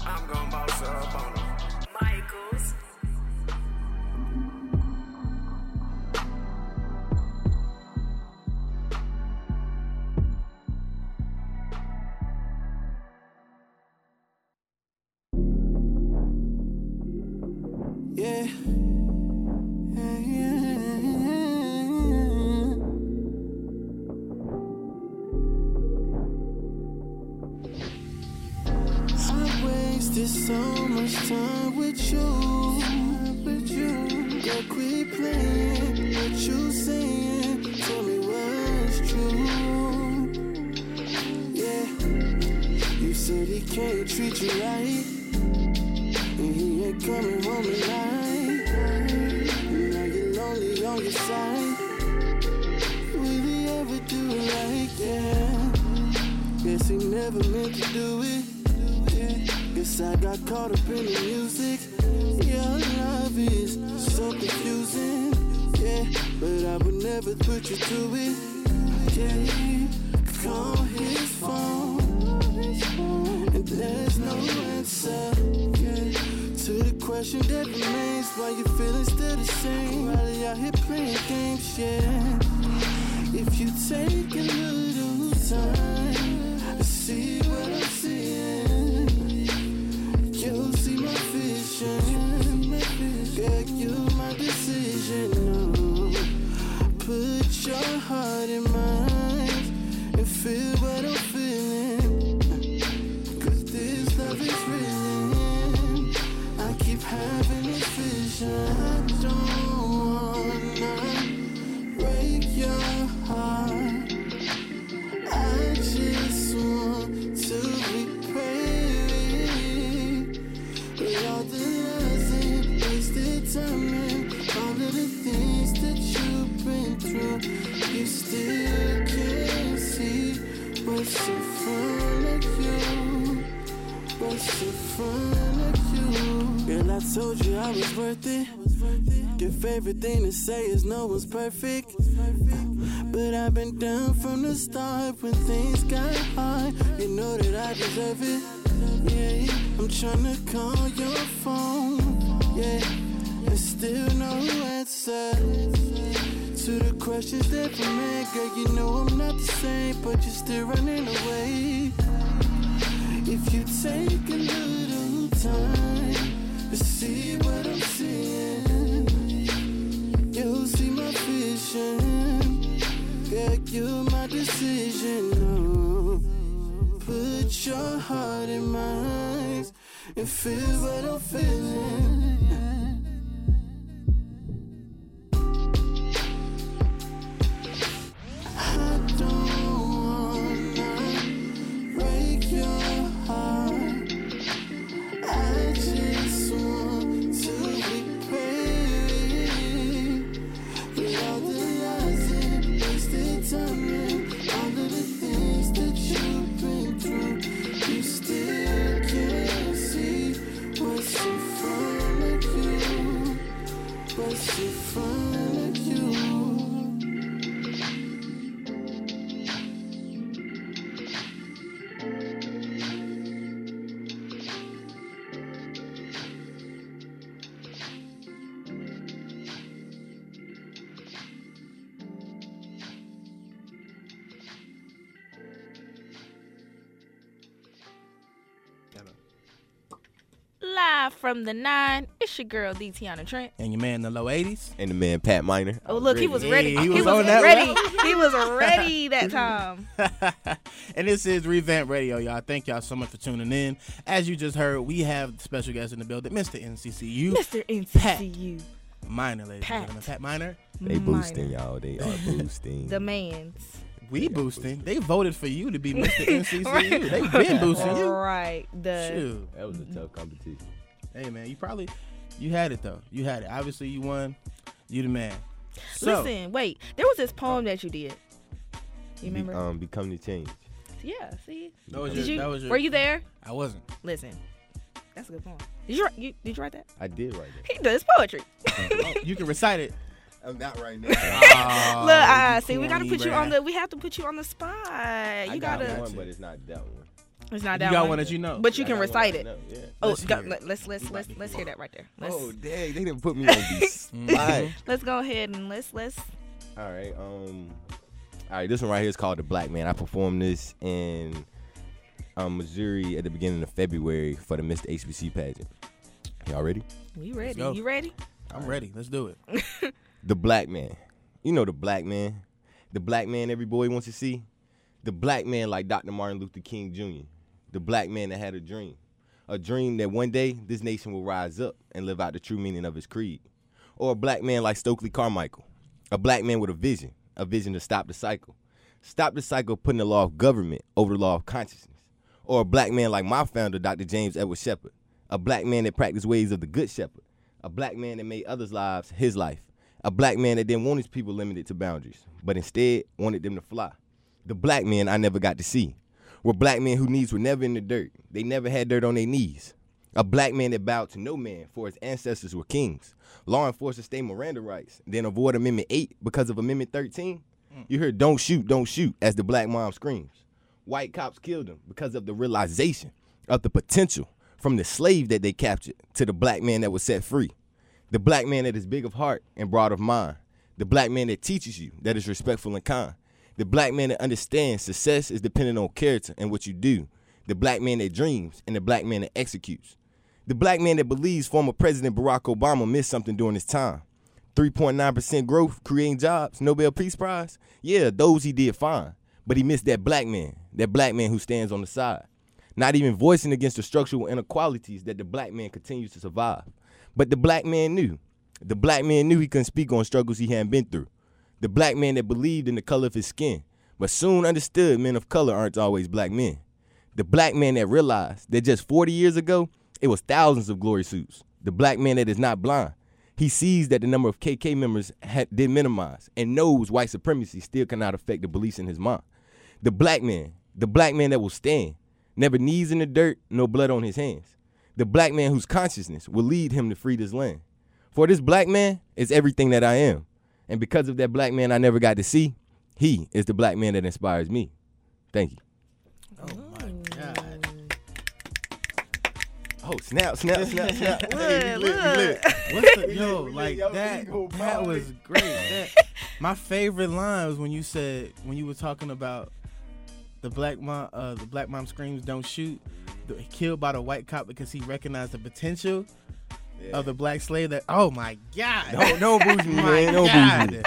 I'm gon' boss up on them. Time with you. Your favorite thing to say is no one's perfect. But I've been down from the start when things got hard. You know that I deserve it. Yeah, I'm trying to call your phone. Yeah, and still no answer to the questions that remain. Girl, you know I'm not the same, but you're still running away. If you take a little time to see what You're my decision. Put your heart in mine and feel what I'm feeling. From the nine, it's your girl D. Tiana Trent. And your man in the low 80s. And the man Pat Minor. Oh look, he was ready. Hey, he, he was, was that ready. he was ready that time. and this is Revamp Radio, y'all. Thank y'all so much for tuning in. As you just heard, we have special guest in the building, Mr. NCCU. Mr. NCCU. Minor, ladies Pat. and gentlemen. Pat Minor. They boosting, y'all. They are boosting. The man's. We boosting. They voted for you to be Mr. NCCU. They've been boosting you. Right. The Shoot. That was a tough competition. Hey man, you probably you had it though. You had it. Obviously you won. You the man. So, Listen, wait. There was this poem that you did. You Be- remember? um, become the change. yeah. See. That was your- you? that was your- were you there? I wasn't. Listen. That's a good poem. Did you, write- you did you write that? I did write it. He does poetry. Oh, you can recite it. I'm not right now. Look, Oh, uh, you see, we gotta corny put you on the. We have to put you on the spot. You I got gotta. one, but it's not that one. It's not You that got one. one that you know. But you I can recite it. yeah. Oh, Let's go, hear it. let, let's let's let's let's hear that right there. Let's, Oh, dang, they didn't put me on the spot. let's go ahead and let's let's. All right, um, all right. This one right here is called "The Black Man." I performed this in um, Missouri at the beginning of February for the Mr. HBC pageant. Y'all ready? We ready? You ready? I'm ready. Let's do it. The black man. You know the black man. The black man every boy wants to see. The black man like Dr. Martin Luther King Jr. The black man that had a dream. A dream that one day this nation will rise up and live out the true meaning of his creed. Or a black man like Stokely Carmichael. A black man with a vision. A vision to stop the cycle. Stop the cycle of putting the law of government over the law of consciousness. Or a black man like my founder, Dr. James Edward Shepard. A black man that practiced ways of the good shepherd. A black man that made others' lives his life. A black man that didn't want his people limited to boundaries, but instead wanted them to fly. The black man I never got to see were black men whose knees were never in the dirt. They never had dirt on their knees. A black man that bowed to no man, for his ancestors were kings. Law enforcers stay Miranda rights, then avoid Amendment 8 because of Amendment 13. Mm. You hear, don't shoot, don't shoot as the black mom screams. White cops killed him because of the realization of the potential from the slave that they captured to the black man that was set free. The black man that is big of heart and broad of mind. The black man that teaches you, that is respectful and kind. The black man that understands success is dependent on character and what you do. The black man that dreams and the black man that executes. The black man that believes former President Barack Obama missed something during his time. 3.9% growth, creating jobs, Nobel Peace Prize. Yeah, those he did fine. But he missed that black man, that black man who stands on the side. Not even voicing against the structural inequalities that the black man continues to survive. But the black man knew. The black man knew he couldn't speak on struggles he hadn't been through. The black man that believed in the color of his skin, but soon understood men of color aren't always black men. The black man that realized that just 40 years ago, it was thousands of glory suits. The black man that is not blind. He sees that the number of KK members had, did minimize and knows white supremacy still cannot affect the beliefs in his mind. The black man, the black man that will stand, never knees in the dirt, no blood on his hands. The black man whose consciousness will lead him to free this land. For this black man is everything that I am. And because of that black man I never got to see, he is the black man that inspires me. Thank you. Oh my God. Oh, snap, snap, snap, snap. Hey, we Look, lit, we lit. What's the, yo, like that? That was great. That, my favorite line was when you said when you were talking about the black mom. Uh, the black mom screams, "Don't shoot!" Killed by the white cop because he recognized the potential of the black slave. That oh my god! Don't- don't boost me, My man. Don't God. me.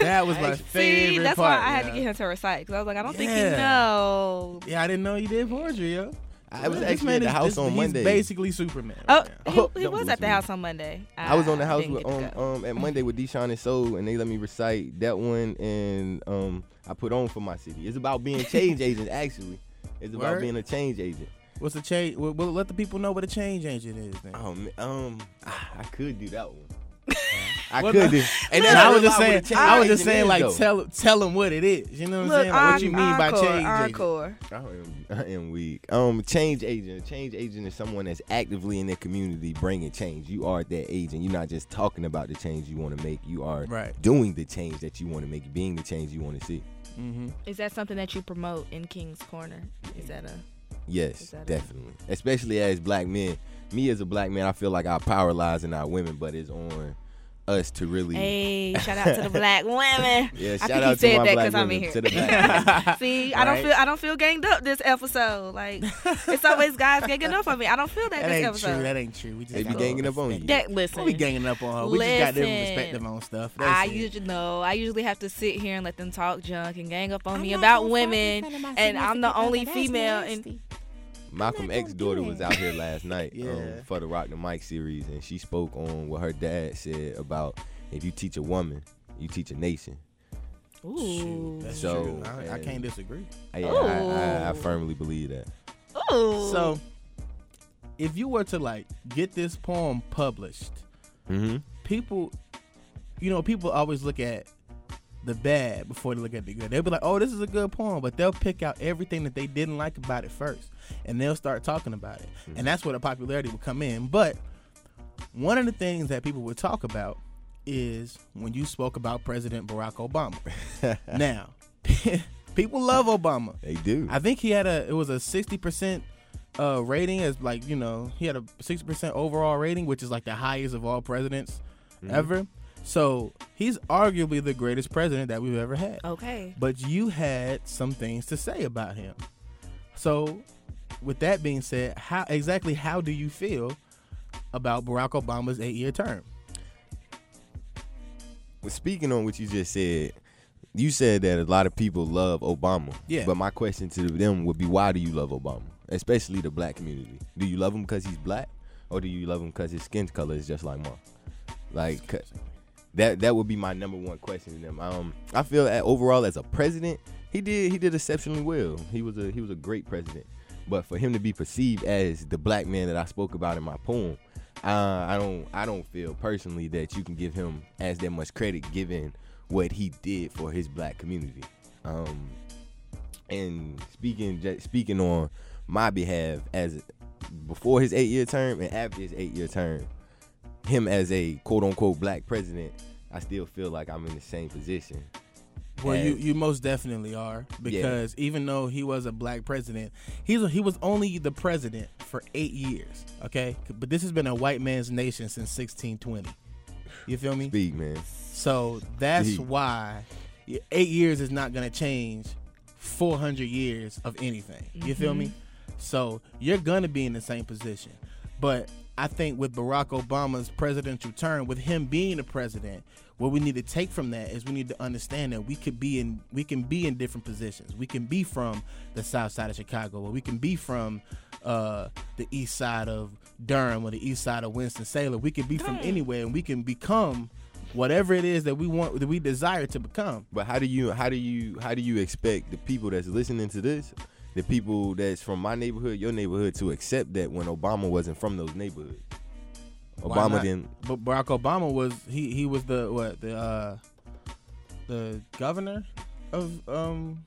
That was my See, favorite that's part. why I had yeah. to get him to recite because I was like, I don't think Yeah. you know. Yeah, I didn't know you did poetry, yo. I was actually man at the is- house this- on he's Monday. basically Superman. Oh, right now. he, Oh, he don't was at the me. house on Monday. I was on the house didn't with um, um at Monday with Deshaun and Soul, and they let me recite that one, and um I put on for my city. It's about being change agent, actually. It's about Word? being a change agent. What's the change? Well, well, let the people know what a change agent is. Then. Oh man, um, ah, I could do that one. I Well, could do. And that's I was just saying, I was just saying, like though. tell tell them what it is. You know what I'm saying? Like, what you en- mean by encore, change agent? I am, I am weak. Um, change agent. A change agent is someone that's actively in their community bringing change. You are that agent. You're not just talking about the change you want to make. You are Right. doing the change that you want to make, being the change you want to see. Mm-hmm. Is that something that you promote in King's Corner? Is that a Yes, Is it? definitely. Especially as black men. Me as a black man, I feel like our power lies in our women, but it's on us to really. Hey, shout out to the black women. Yeah, I shout think out he to said my that black because I'm in women, here. to the black See, I don't feel I don't feel ganged up this episode. Like it's always guys ganging up on me. I don't feel that, That this ain't episode. true. That ain't true. We just They be got ganging up on you. That listen. We ganging up on her. We just got different perspective on stuff. That's I it. usually know. I usually have to sit here and let them talk junk and gang up on me about women, and I'm the only female. And Malcolm X's daughter was out here last night um, for the Rock the Mic series, and she spoke on what her dad said about if you teach a woman, you teach a nation. ooh, That's So, true. I, I can't disagree. Yeah, I, I, I firmly believe that. ooh. So, if you were to like get this poem published, Mm-hmm. people, you know, people always look at the bad before they look at the good. They'll be like, "Oh, this is a good poem," but they'll pick out everything that they didn't like about it first, and they'll start talking about it, and that's where the popularity will come in. But one of the things that people would talk about is when you spoke about President Barack Obama. now, people love Obama. They do. I think he had a it was a sixty percent uh rating as like you know he had a sixty percent overall rating, which is like the highest of all presidents Mhm. ever. So he's arguably the greatest president that we've ever had. okay. But you had some things to say about him. So, with that being said, how exactly how do you feel about Barack Obama's eight-year term? Well, speaking on what you just said, you said that a lot of people love Obama. Yeah. But my question to them would be, why do you love Obama, especially the black community? Do you love him because he's black, or do you love him because his skin color is just like mine? Like 'cause that that would be my number one question to them. Um, I feel that overall as a president, he did he did exceptionally well. He was a he was a great president. But for him to be perceived as the black man that I spoke about in my poem, uh, I don't I don't feel personally that you can give him as that much credit given what he did for his black community. Um, and speaking speaking on my behalf as before his eight year term and after his eight year term, him as a quote unquote black president, I still feel like I'm in the same position. Well, you, as- you most definitely are because even though he was a black president, he's he was only the president for eight years. Okay, but this has been a white man's nation since 1620. You feel me? Speak, man. So that's Speak. why eight years is not gonna change 400 years of anything. You feel me? Mm-hmm. So you're gonna be in the same position, but I think with Barack Obama's presidential term, with him being the president, what we need to take from that is we need to understand that we could be in we can be in different positions. We can be from the south side of Chicago, or we can be from uh, the east side of Durham or the east side of Winston Salem. We can be from anywhere, and we can become whatever it is that we want that we desire to become. But how do you how do you how do you expect the people that's listening to this, the people that's from my neighborhood, your neighborhood, to accept that when Obama wasn't from those neighborhoods? Why Obama not? didn't. But Barack Obama was he he was the what the uh the governor of um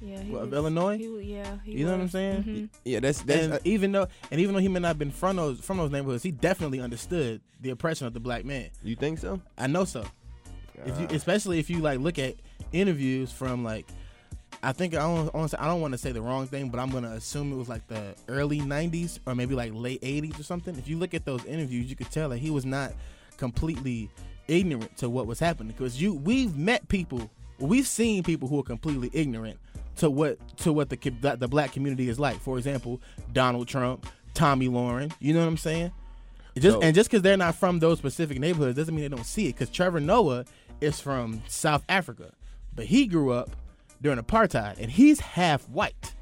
Yeah, he what, of was- Illinois. he yeah, he you know what I'm was. saying? Mhm. Yeah, that's that's and uh, even though and even though he may not have been from those from those neighborhoods, he definitely understood the oppression of the black man. You think so? I know so. If you, especially if you like look at interviews from like, I think I don't, I don't I don't want to say the wrong thing, but I'm gonna assume it was like the early '90s or maybe like late '80s or something. If you look at those interviews, you could tell that he was not completely ignorant to what was happening because you we've met people, we've seen people who are completely ignorant to what to what the co- the black community is like. For example, Donald Trump, Tomi Lahren. You know what I'm saying? Just So- and just because they're not from those specific neighborhoods doesn't mean they don't see it. Because Trevor Noah is from South Africa, but he grew up during apartheid, and he's half white.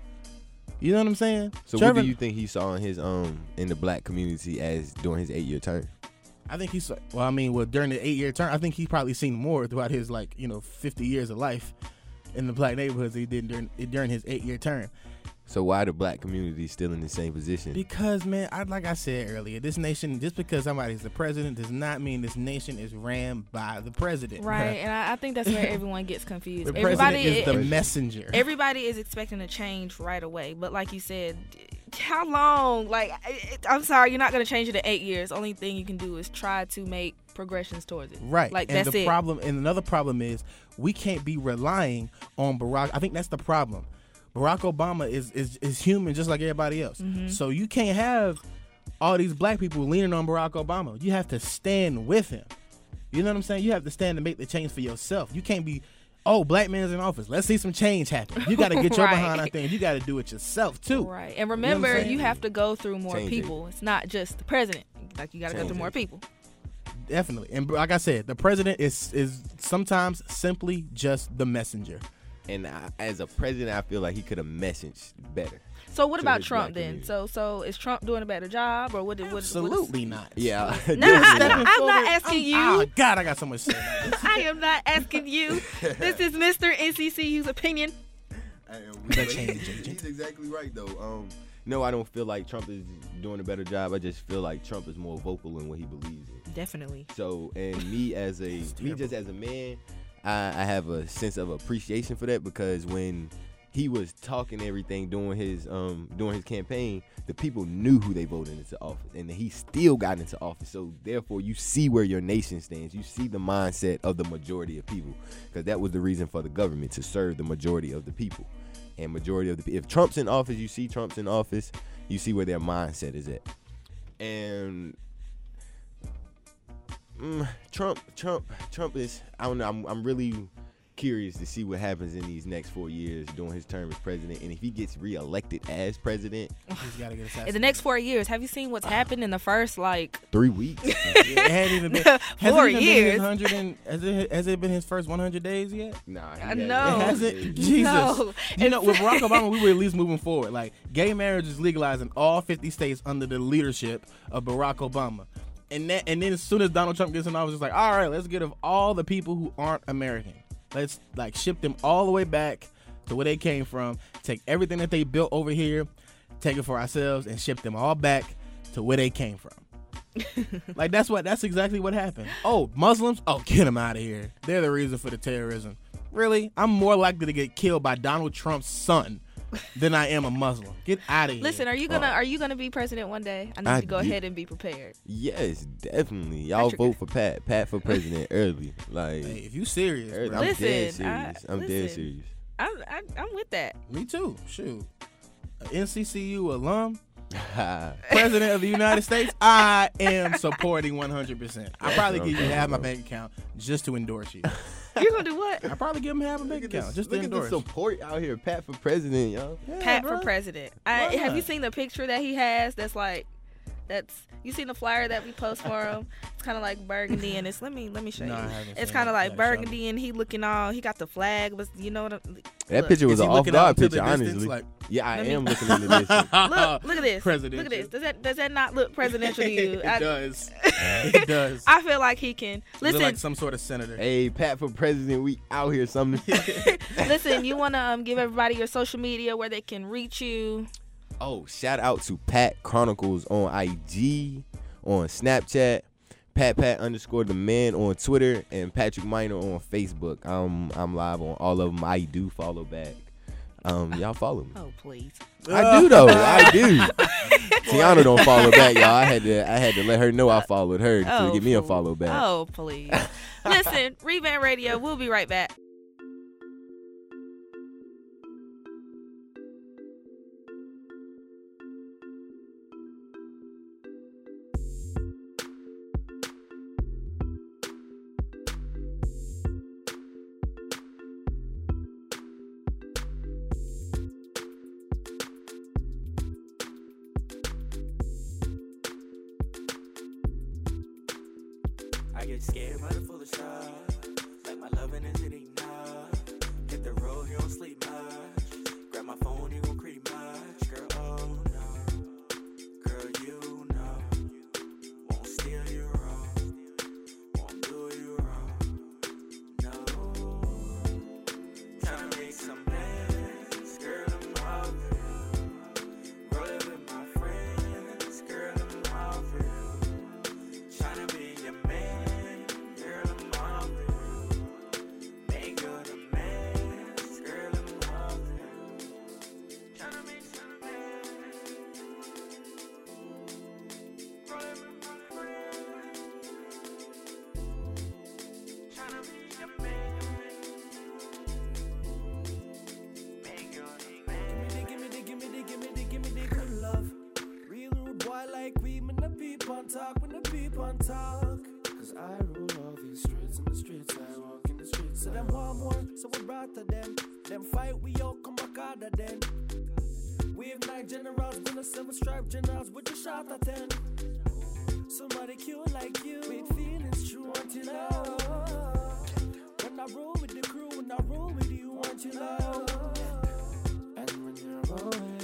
You know what I'm saying? So Trevor, what do you think he saw in his um in the black community as during his eight year term? I think he's well. I mean, well, during the eight year term, I think he's probably seen more throughout his like you know 50 years of life in the black neighborhoods than he did during during his eight year term. So why the black community still in the same position? Because man, I like I said earlier, this nation just because somebody's the president does not mean this nation is ran by the president. Right, and I, I think that's where everyone gets confused. The everybody president is the it- messenger. Everybody is expecting a change right away, but like you said, how long? Like, it, I'm sorry, you're not going to change it in eight years. Only thing you can do is try to make progressions towards it. Right. Like and that's the it. problem and another problem is we can't be relying on Barack. I think that's the problem. Barack Obama is is, is human just like everybody else. Mhm. So you can't have all these black people leaning on Barack Obama. You have to stand with him. You know what I'm saying? You have to stand and make the change for yourself. You can't be, oh, black man's in office. Let's see some change happen. You got to get your Right. behind on things. You got to do it yourself too. Right. And You know remember, you have to go through more Change it. people. It's not just the president. Like you got to go through more it. people. Definitely. And like I said, the president is is sometimes simply just the messenger. And I, as a president, I feel like he could have messaged better. So what about Trump then? community. So so is Trump doing a better job or what? what Absolutely not. Yeah. No, I, no, I'm not asking you. Oh God, I got so much to say. I am not asking you. This is Mr. NCCU's opinion. That change, JJ. He's exactly right though. Um, no, I don't feel like Trump is doing a better job. I just feel like Trump is more vocal in what he believes in. Definitely. So, and me as a me just as a man, I, I have a sense of appreciation for that because when he was talking everything during his um during his campaign, the people knew who they voted into office, and he still got into office. So therefore, you see where your nation stands. You see the mindset of the majority of people, because that was the reason for the government to serve the majority of the people. And majority of the if Trump's in office, you see Trump's in office, you see where their mindset is at. And mm, Trump, Trump, Trump is. I don't know. I'm, I'm really curious to see what happens in these next four years during his term as president, and if he gets reelected as president, He's got to get In the next four years, have you seen what's happened in the first like three weeks. it hadn't even been has it four even been his years? 100 and, has it has it been his first 100 days yet? Nah, I know. It hasn't. Jesus. No. You know, with Barack Obama, we were at least moving forward. Like gay marriage is legalized in all 50 states under the leadership of Barack Obama. And that, and then as soon as Donald Trump gets in office, it's like, all right, let's get of all the people who aren't American. Let's like ship them all the way back to where they came from. Take everything that they built over here, take it for ourselves, and ship them all back to where they came from. like that's what that's exactly what happened. Oh, Muslims? Oh, get them out of here. They're the reason for the terrorism. Really? I'm more likely to get killed by Donald Trump's son than I am a Muslim. Get out of here. Listen, are you gonna are you gonna be president one day? I need I to go do. ahead and be prepared. yes, definitely, y'all Patrick- vote for Pat, Pat for president early. Like, if you serious, early. bro. I'm Listen, dead serious. I'm dead serious. I'm I, I'm with that. Me too. Shoot. A NCCU alum, president of the United States, I am supporting 100%. I'll probably give you half my bank account just to endorse you. You're gonna do what? I'll probably give him half a bank account just to Look at the support out here, Pat for president, y'all. Pat bro. for president. I, have you seen the picture that he has? That's like, that's you seen the flyer that we post for him? It's kind of like burgundy, and it's let me let me show No, you. I haven't It's seen kind it. of like You gotta show me. burgundy, and he looking all. He got the flag, but you know what? I'm, That look. picture was an off looking out guard into the picture, distance, honestly. like- yeah, I Let me- am looking in the distance. Look, look at this. President. Look at this. Does that does that not look presidential to you? it I, does. It does. I feel like he can. Listen, like some sort of senator. Hey, Pat for president, we out here something. listen. You want to um, give everybody your social media where they can reach you. oh, shout out to Pat Chronicles on IG, on Snapchat, Pat Pat underscore the man on Twitter, and Patrick Minor on Facebook. I'm I'm live on all of them. I do follow back. Um, y'all follow me. Oh please. I do though. I do. Tiana don't follow back, y'all. I had to I had to let her know I followed her to Oh, give me a follow back. Oh please. Listen, Revamp Radio. We'll be right back. So them want more, so we brought to them. Them fight, we all come back out of them. We ignite generals, been a seven stripe generals with a shot at ten. Somebody cute like you, with feelings true until love. When I roll with the crew, when I roll with you, want you love. And when you're away,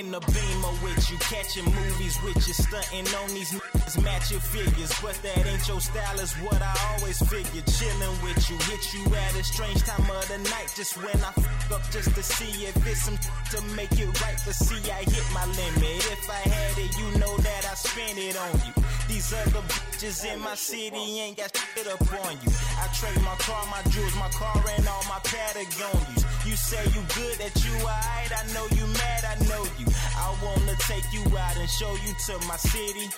In the beamer with you, catching movies with you, stunting on these niggas, match your figures. But that ain't your style, is what I always figured. Chilling with you, hit you at a strange time of the night, just when I fuck up, just to see if it's some to make it right. But see, I hit my limit. If I had it, you know that I spent it on you. These other bitches in my city ain't got shit up on you. I trade my car, my jewels, my car, and all my Patagonias. You say you good, that you alright. I know you mad, I know you. I wanna take you out and show you to my city.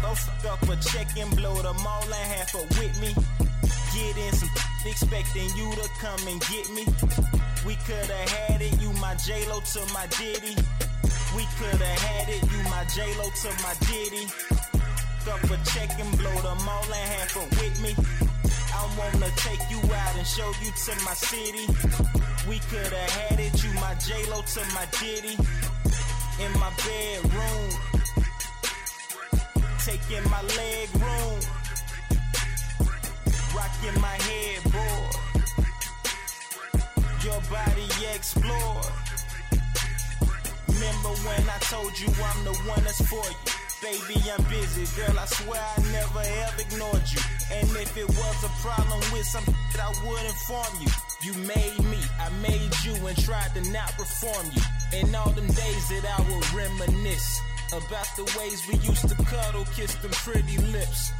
Go fuck up a check and blow them all and half up with me. Get in some expecting you to come and get me. We coulda had it, you my J-Lo to my Diddy. We coulda had it, you my J-Lo to my Diddy. Fuck up a check and blow them all and half up with me. I wanna take you out and show you to my city. We coulda had it, you my J-Lo to my Diddy. In my bedroom, taking my leg room, rocking my headboard. Your body explore. Remember when I told you I'm the one that's for you? Baby, I'm busy, girl. I swear I never ever ignored you. And if it was a problem with something, I would inform you. You made me, I made you, and tried to not reform you. In all them days that I will reminisce about the ways we used to cuddle, kiss them pretty lips.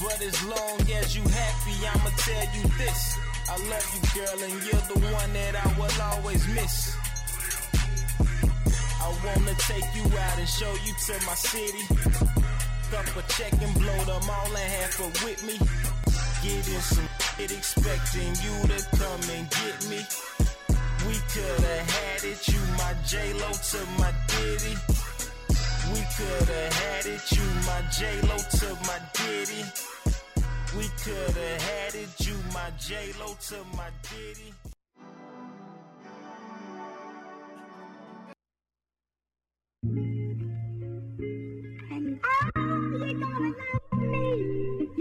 But as long as you happy, I'ma tell you this. I love you, girl, and you're the one that I will always miss. I wanna take you out and show you to my city. Cup a check and blow them all and half it with me. Get in some shit expecting you to come and get me. We coulda had it, you my J-Lo to my Diddy. We coulda had it, you my J-Lo to my Diddy. We coulda had it, you my J-Lo to my Diddy.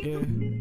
Yeah.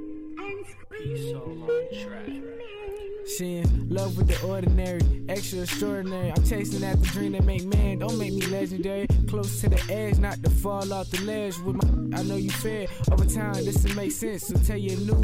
In love with the ordinary, extra extraordinary. I'm chasing after dream that make man. Don't make me legendary. Close to the edge, not to fall off the ledge. With my, I know you fair. Over time, this will make sense. So tell your new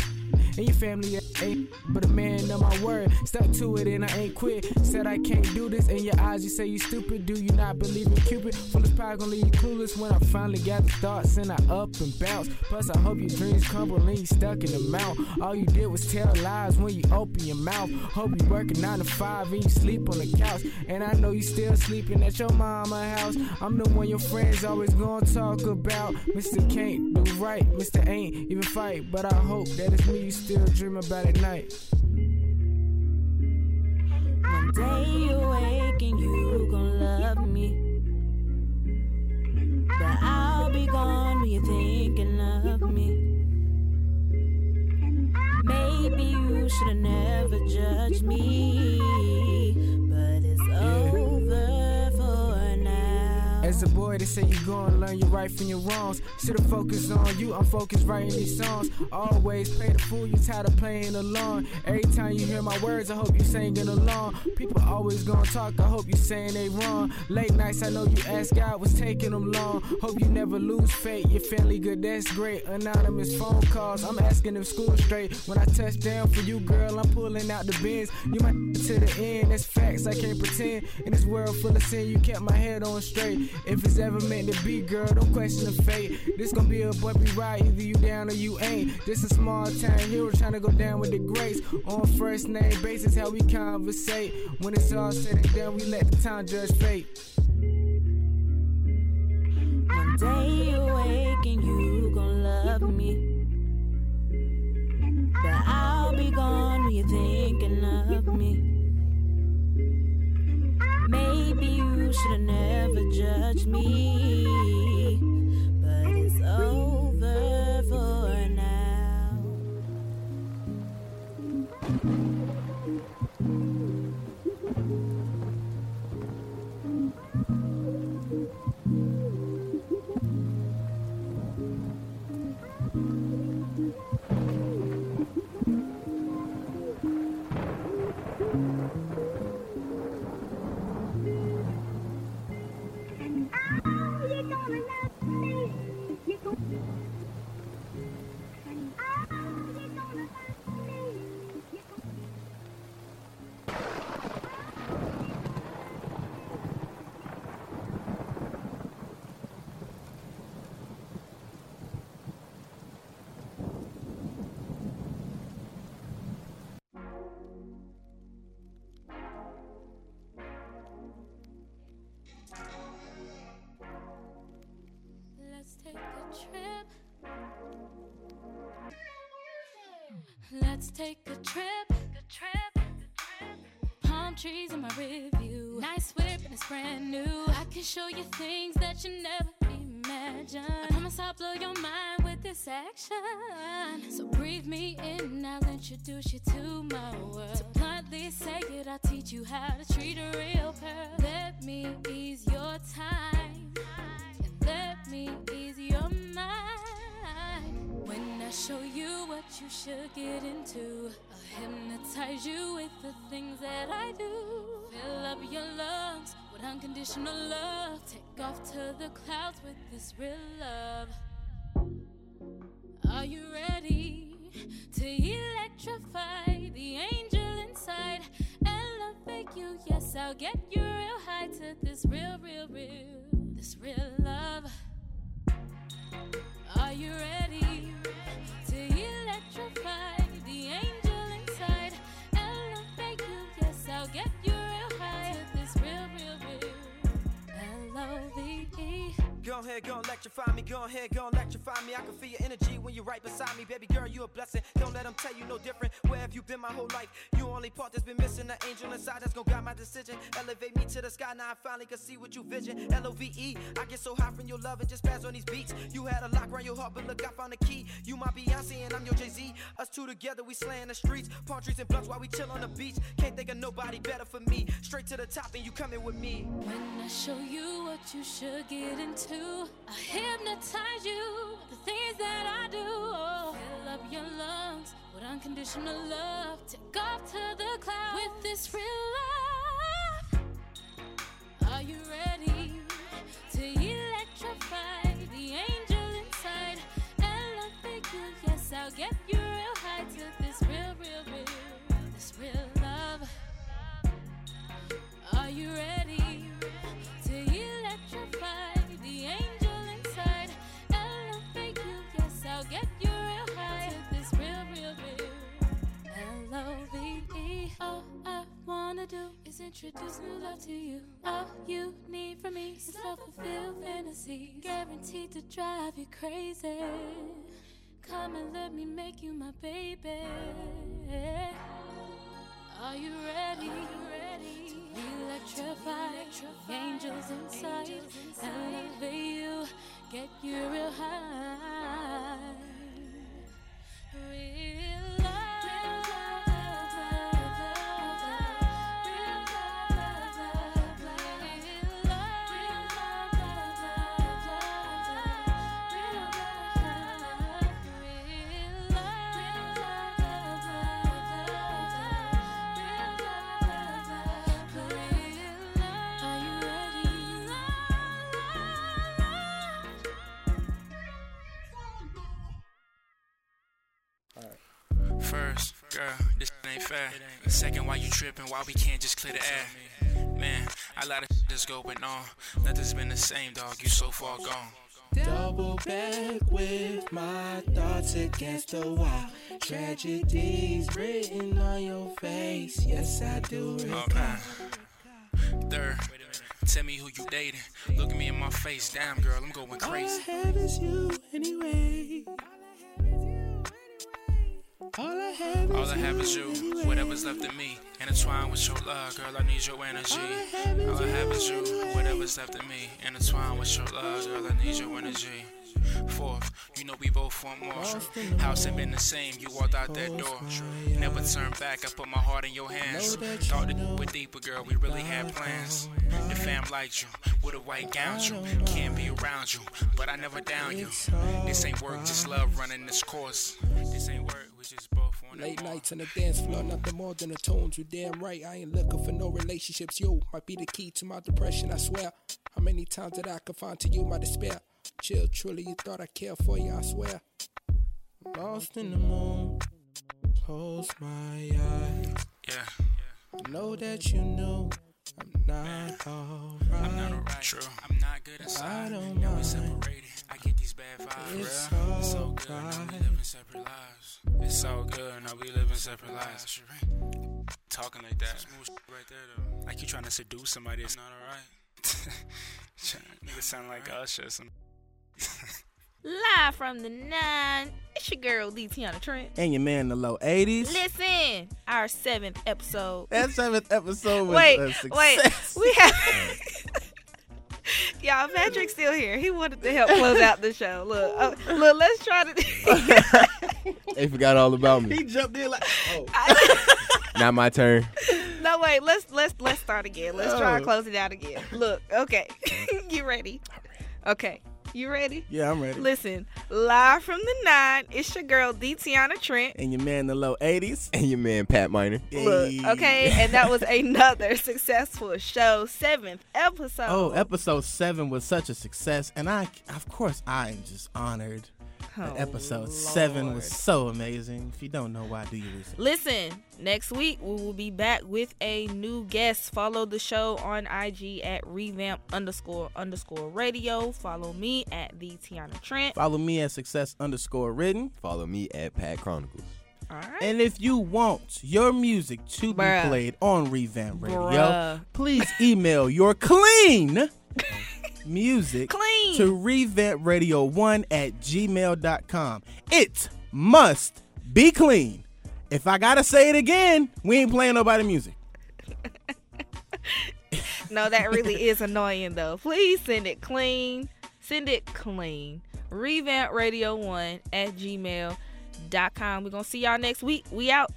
And your family uh, ain't but a man of my word. Stuck to it and I ain't quit. Said I can't do this. In your eyes, you say you stupid. Do you not believe in Cupid? Full of power, gonna leave you clueless when I finally got the thoughts and I up and bounce. Plus, I hope your dreams crumble and you stuck in the mount. All you did was tell lies when you open your mouth. Hope you working nine to five and you sleep on the couch. And I know you still sleeping at your mama house. I'm the one your friends always gonna talk about. Mr. Can't do right, Mr. Ain't even fight. But I hope that it's me you still dream about at night. One day you wake and you gon' love me. But I'll be gone when you're thinking of me. Maybe you should've never judged me. As a boy, they say you gonna learn your right from your wrongs. Should've focused on you, I'm focused writing these songs. Always play the fool, you tired of playing along. Every time you hear my words, I hope you singing along. People always gonna talk, I hope you saying they wrong. Late nights, I know you ask God what's taking them long. Hope you never lose faith, your family good, that's great. Anonymous phone calls, I'm asking them school straight. When I touch down for you, girl, I'm pulling out the bins. You my to the end, that's facts, I can't pretend. In this world full of sin, you kept my head on straight. If it's ever meant to be, girl, don't question the fate. This gonna be a bumpy ride, either you down or you ain't. This a small town hero trying to go down with the grace. On first name basis, how we conversate. When it's all said and done, we let the time judge fate. One day you wake and you gon' love me. But I'll be gone when you're thinking of me. Maybe you should've never judged me. But it's over for now. Let's take a trip. Palm trees in my review. Nice whip and it's brand new. I can show you things that you never imagined. I promise I'll blow your mind with this action. So breathe me in, I'll introduce you to my world. To bluntly say it, I'll teach you how to treat a real pearl. Let me ease your time. And let me ease your mind. When I show you what you should get into, I'll hypnotize you with the things that I do. Fill up your lungs with unconditional love. Take off to the clouds with this real love. Are you ready to electrify the angel inside? Elevate you, yes, I'll get you real high to this real, real, real, this real love. Are you ready to Go ahead, go electrify me. Go ahead, go electrify me. I can feel your energy when you're right beside me. Baby girl, you a blessing. Don't let them tell you no different. Where have you been my whole life? You only part that's been missing. The angel inside that's gonna guide my decision. Elevate me to the sky. Now I finally can see what you vision. L O V E. I get so high from your love and just pass on these beats. You had a lock around your heart, but look, I found the key. You my Beyonce and I'm your Jay Z. Us two together, we slaying the streets. Palm trees and blunts while we chill on the beach. Can't think of nobody better for me. Straight to the top, and you coming with me. When I show you what you should get into, I hypnotize you with the things that I do. Oh, fill up your lungs with unconditional love. Take off to the clouds with this real love. Introduce new love to you. All you need from me is love-fulfilled fantasy. Guaranteed to drive you crazy. Come and let me make you my baby. Are you ready? To be electrified? Angels inside, elevate you, get you real high. Real Second, why you tripping? Why we can't just clear the air? Man, I let it just go, but no, nothing's been the same, dog. You so far gone. Double back with my thoughts against the wall. Tragedies written on your face. Yes, I do recall. Third, tell me who you dating. Look at me in my face, damn girl, I'm going crazy. All I have is you anyway. All I have All is I have is you, whatever's left of me. Intertwine with your love, girl, I need your energy. All I have is you, whatever's left of me. Intertwine with your love, girl, I need your energy. Fourth, you know we both want more. House ain't been the same, you walked out that door. Never turn back, I put my heart in your hands. Thought that we're deeper, girl, we really had plans. The fam liked you, with a white gown you. Can't be around you, but I never down you. This ain't work, just love running this course. This ain't work, we just both Late nights on the dance floor, nothing more than the tones. You damn right, I ain't looking for no relationships. You might be the key to my depression, I swear. How many times did I confide to you my despair? Chill, truly, you thought I cared for you, I swear. Lost in the moon, close my eyes. Yeah. I know that you know I'm not alright. I'm not alright. True. I'm not good inside. I don't Now we mind. separated. I get these bad vibes. It's It's so good. Now we living separate lives. It's so good. Now we living separate lives. Talking like that. Smooth shit right there though. Like you trying to seduce somebody It's not alright. Nigga sound like Usher or some. Live from the nine, it's your girl D. Tiana Trent. And your man in the low 80s. Listen, our seventh episode. That seventh episode was wait, a success. wait, we have. Y'all, Patrick's still here. He wanted to help close out the show. Look, uh, look, let's try to. They forgot all about me. He jumped in like, oh. Not my turn. no, wait. Let's let's let's start again. Let's try Oh. to close it out again. Look, okay. you ready? Okay. You ready? Yeah, I'm ready. Listen, live from the nine, it's your girl D. Tiana Trent. And your man the low 80s. And your man Pat Minor. Look, okay, and that was another successful show, seventh episode. Oh, episode seven was such a success, and I, of course, I am just honored. That Oh, episode seven was so amazing. If you don't know why, do you listen? Listen, next week we will be back with a new guest. Follow the show on IG at revamp underscore underscore radio. Follow me at the Tiana Trent. Follow me at success underscore written. Follow me at Pat Chronicles. All right. And if you want your music to Bruh. be played on Revamp Radio, Bruh. please email your clean music Clean. to revampradio1 at gmail.com. It must be clean. If I gotta say it again, we ain't playing nobody music. No, that really is annoying though. Please send it clean. Send it clean. Revamp Radio 1 at gmail.com. We're gonna see y'all next week. We out.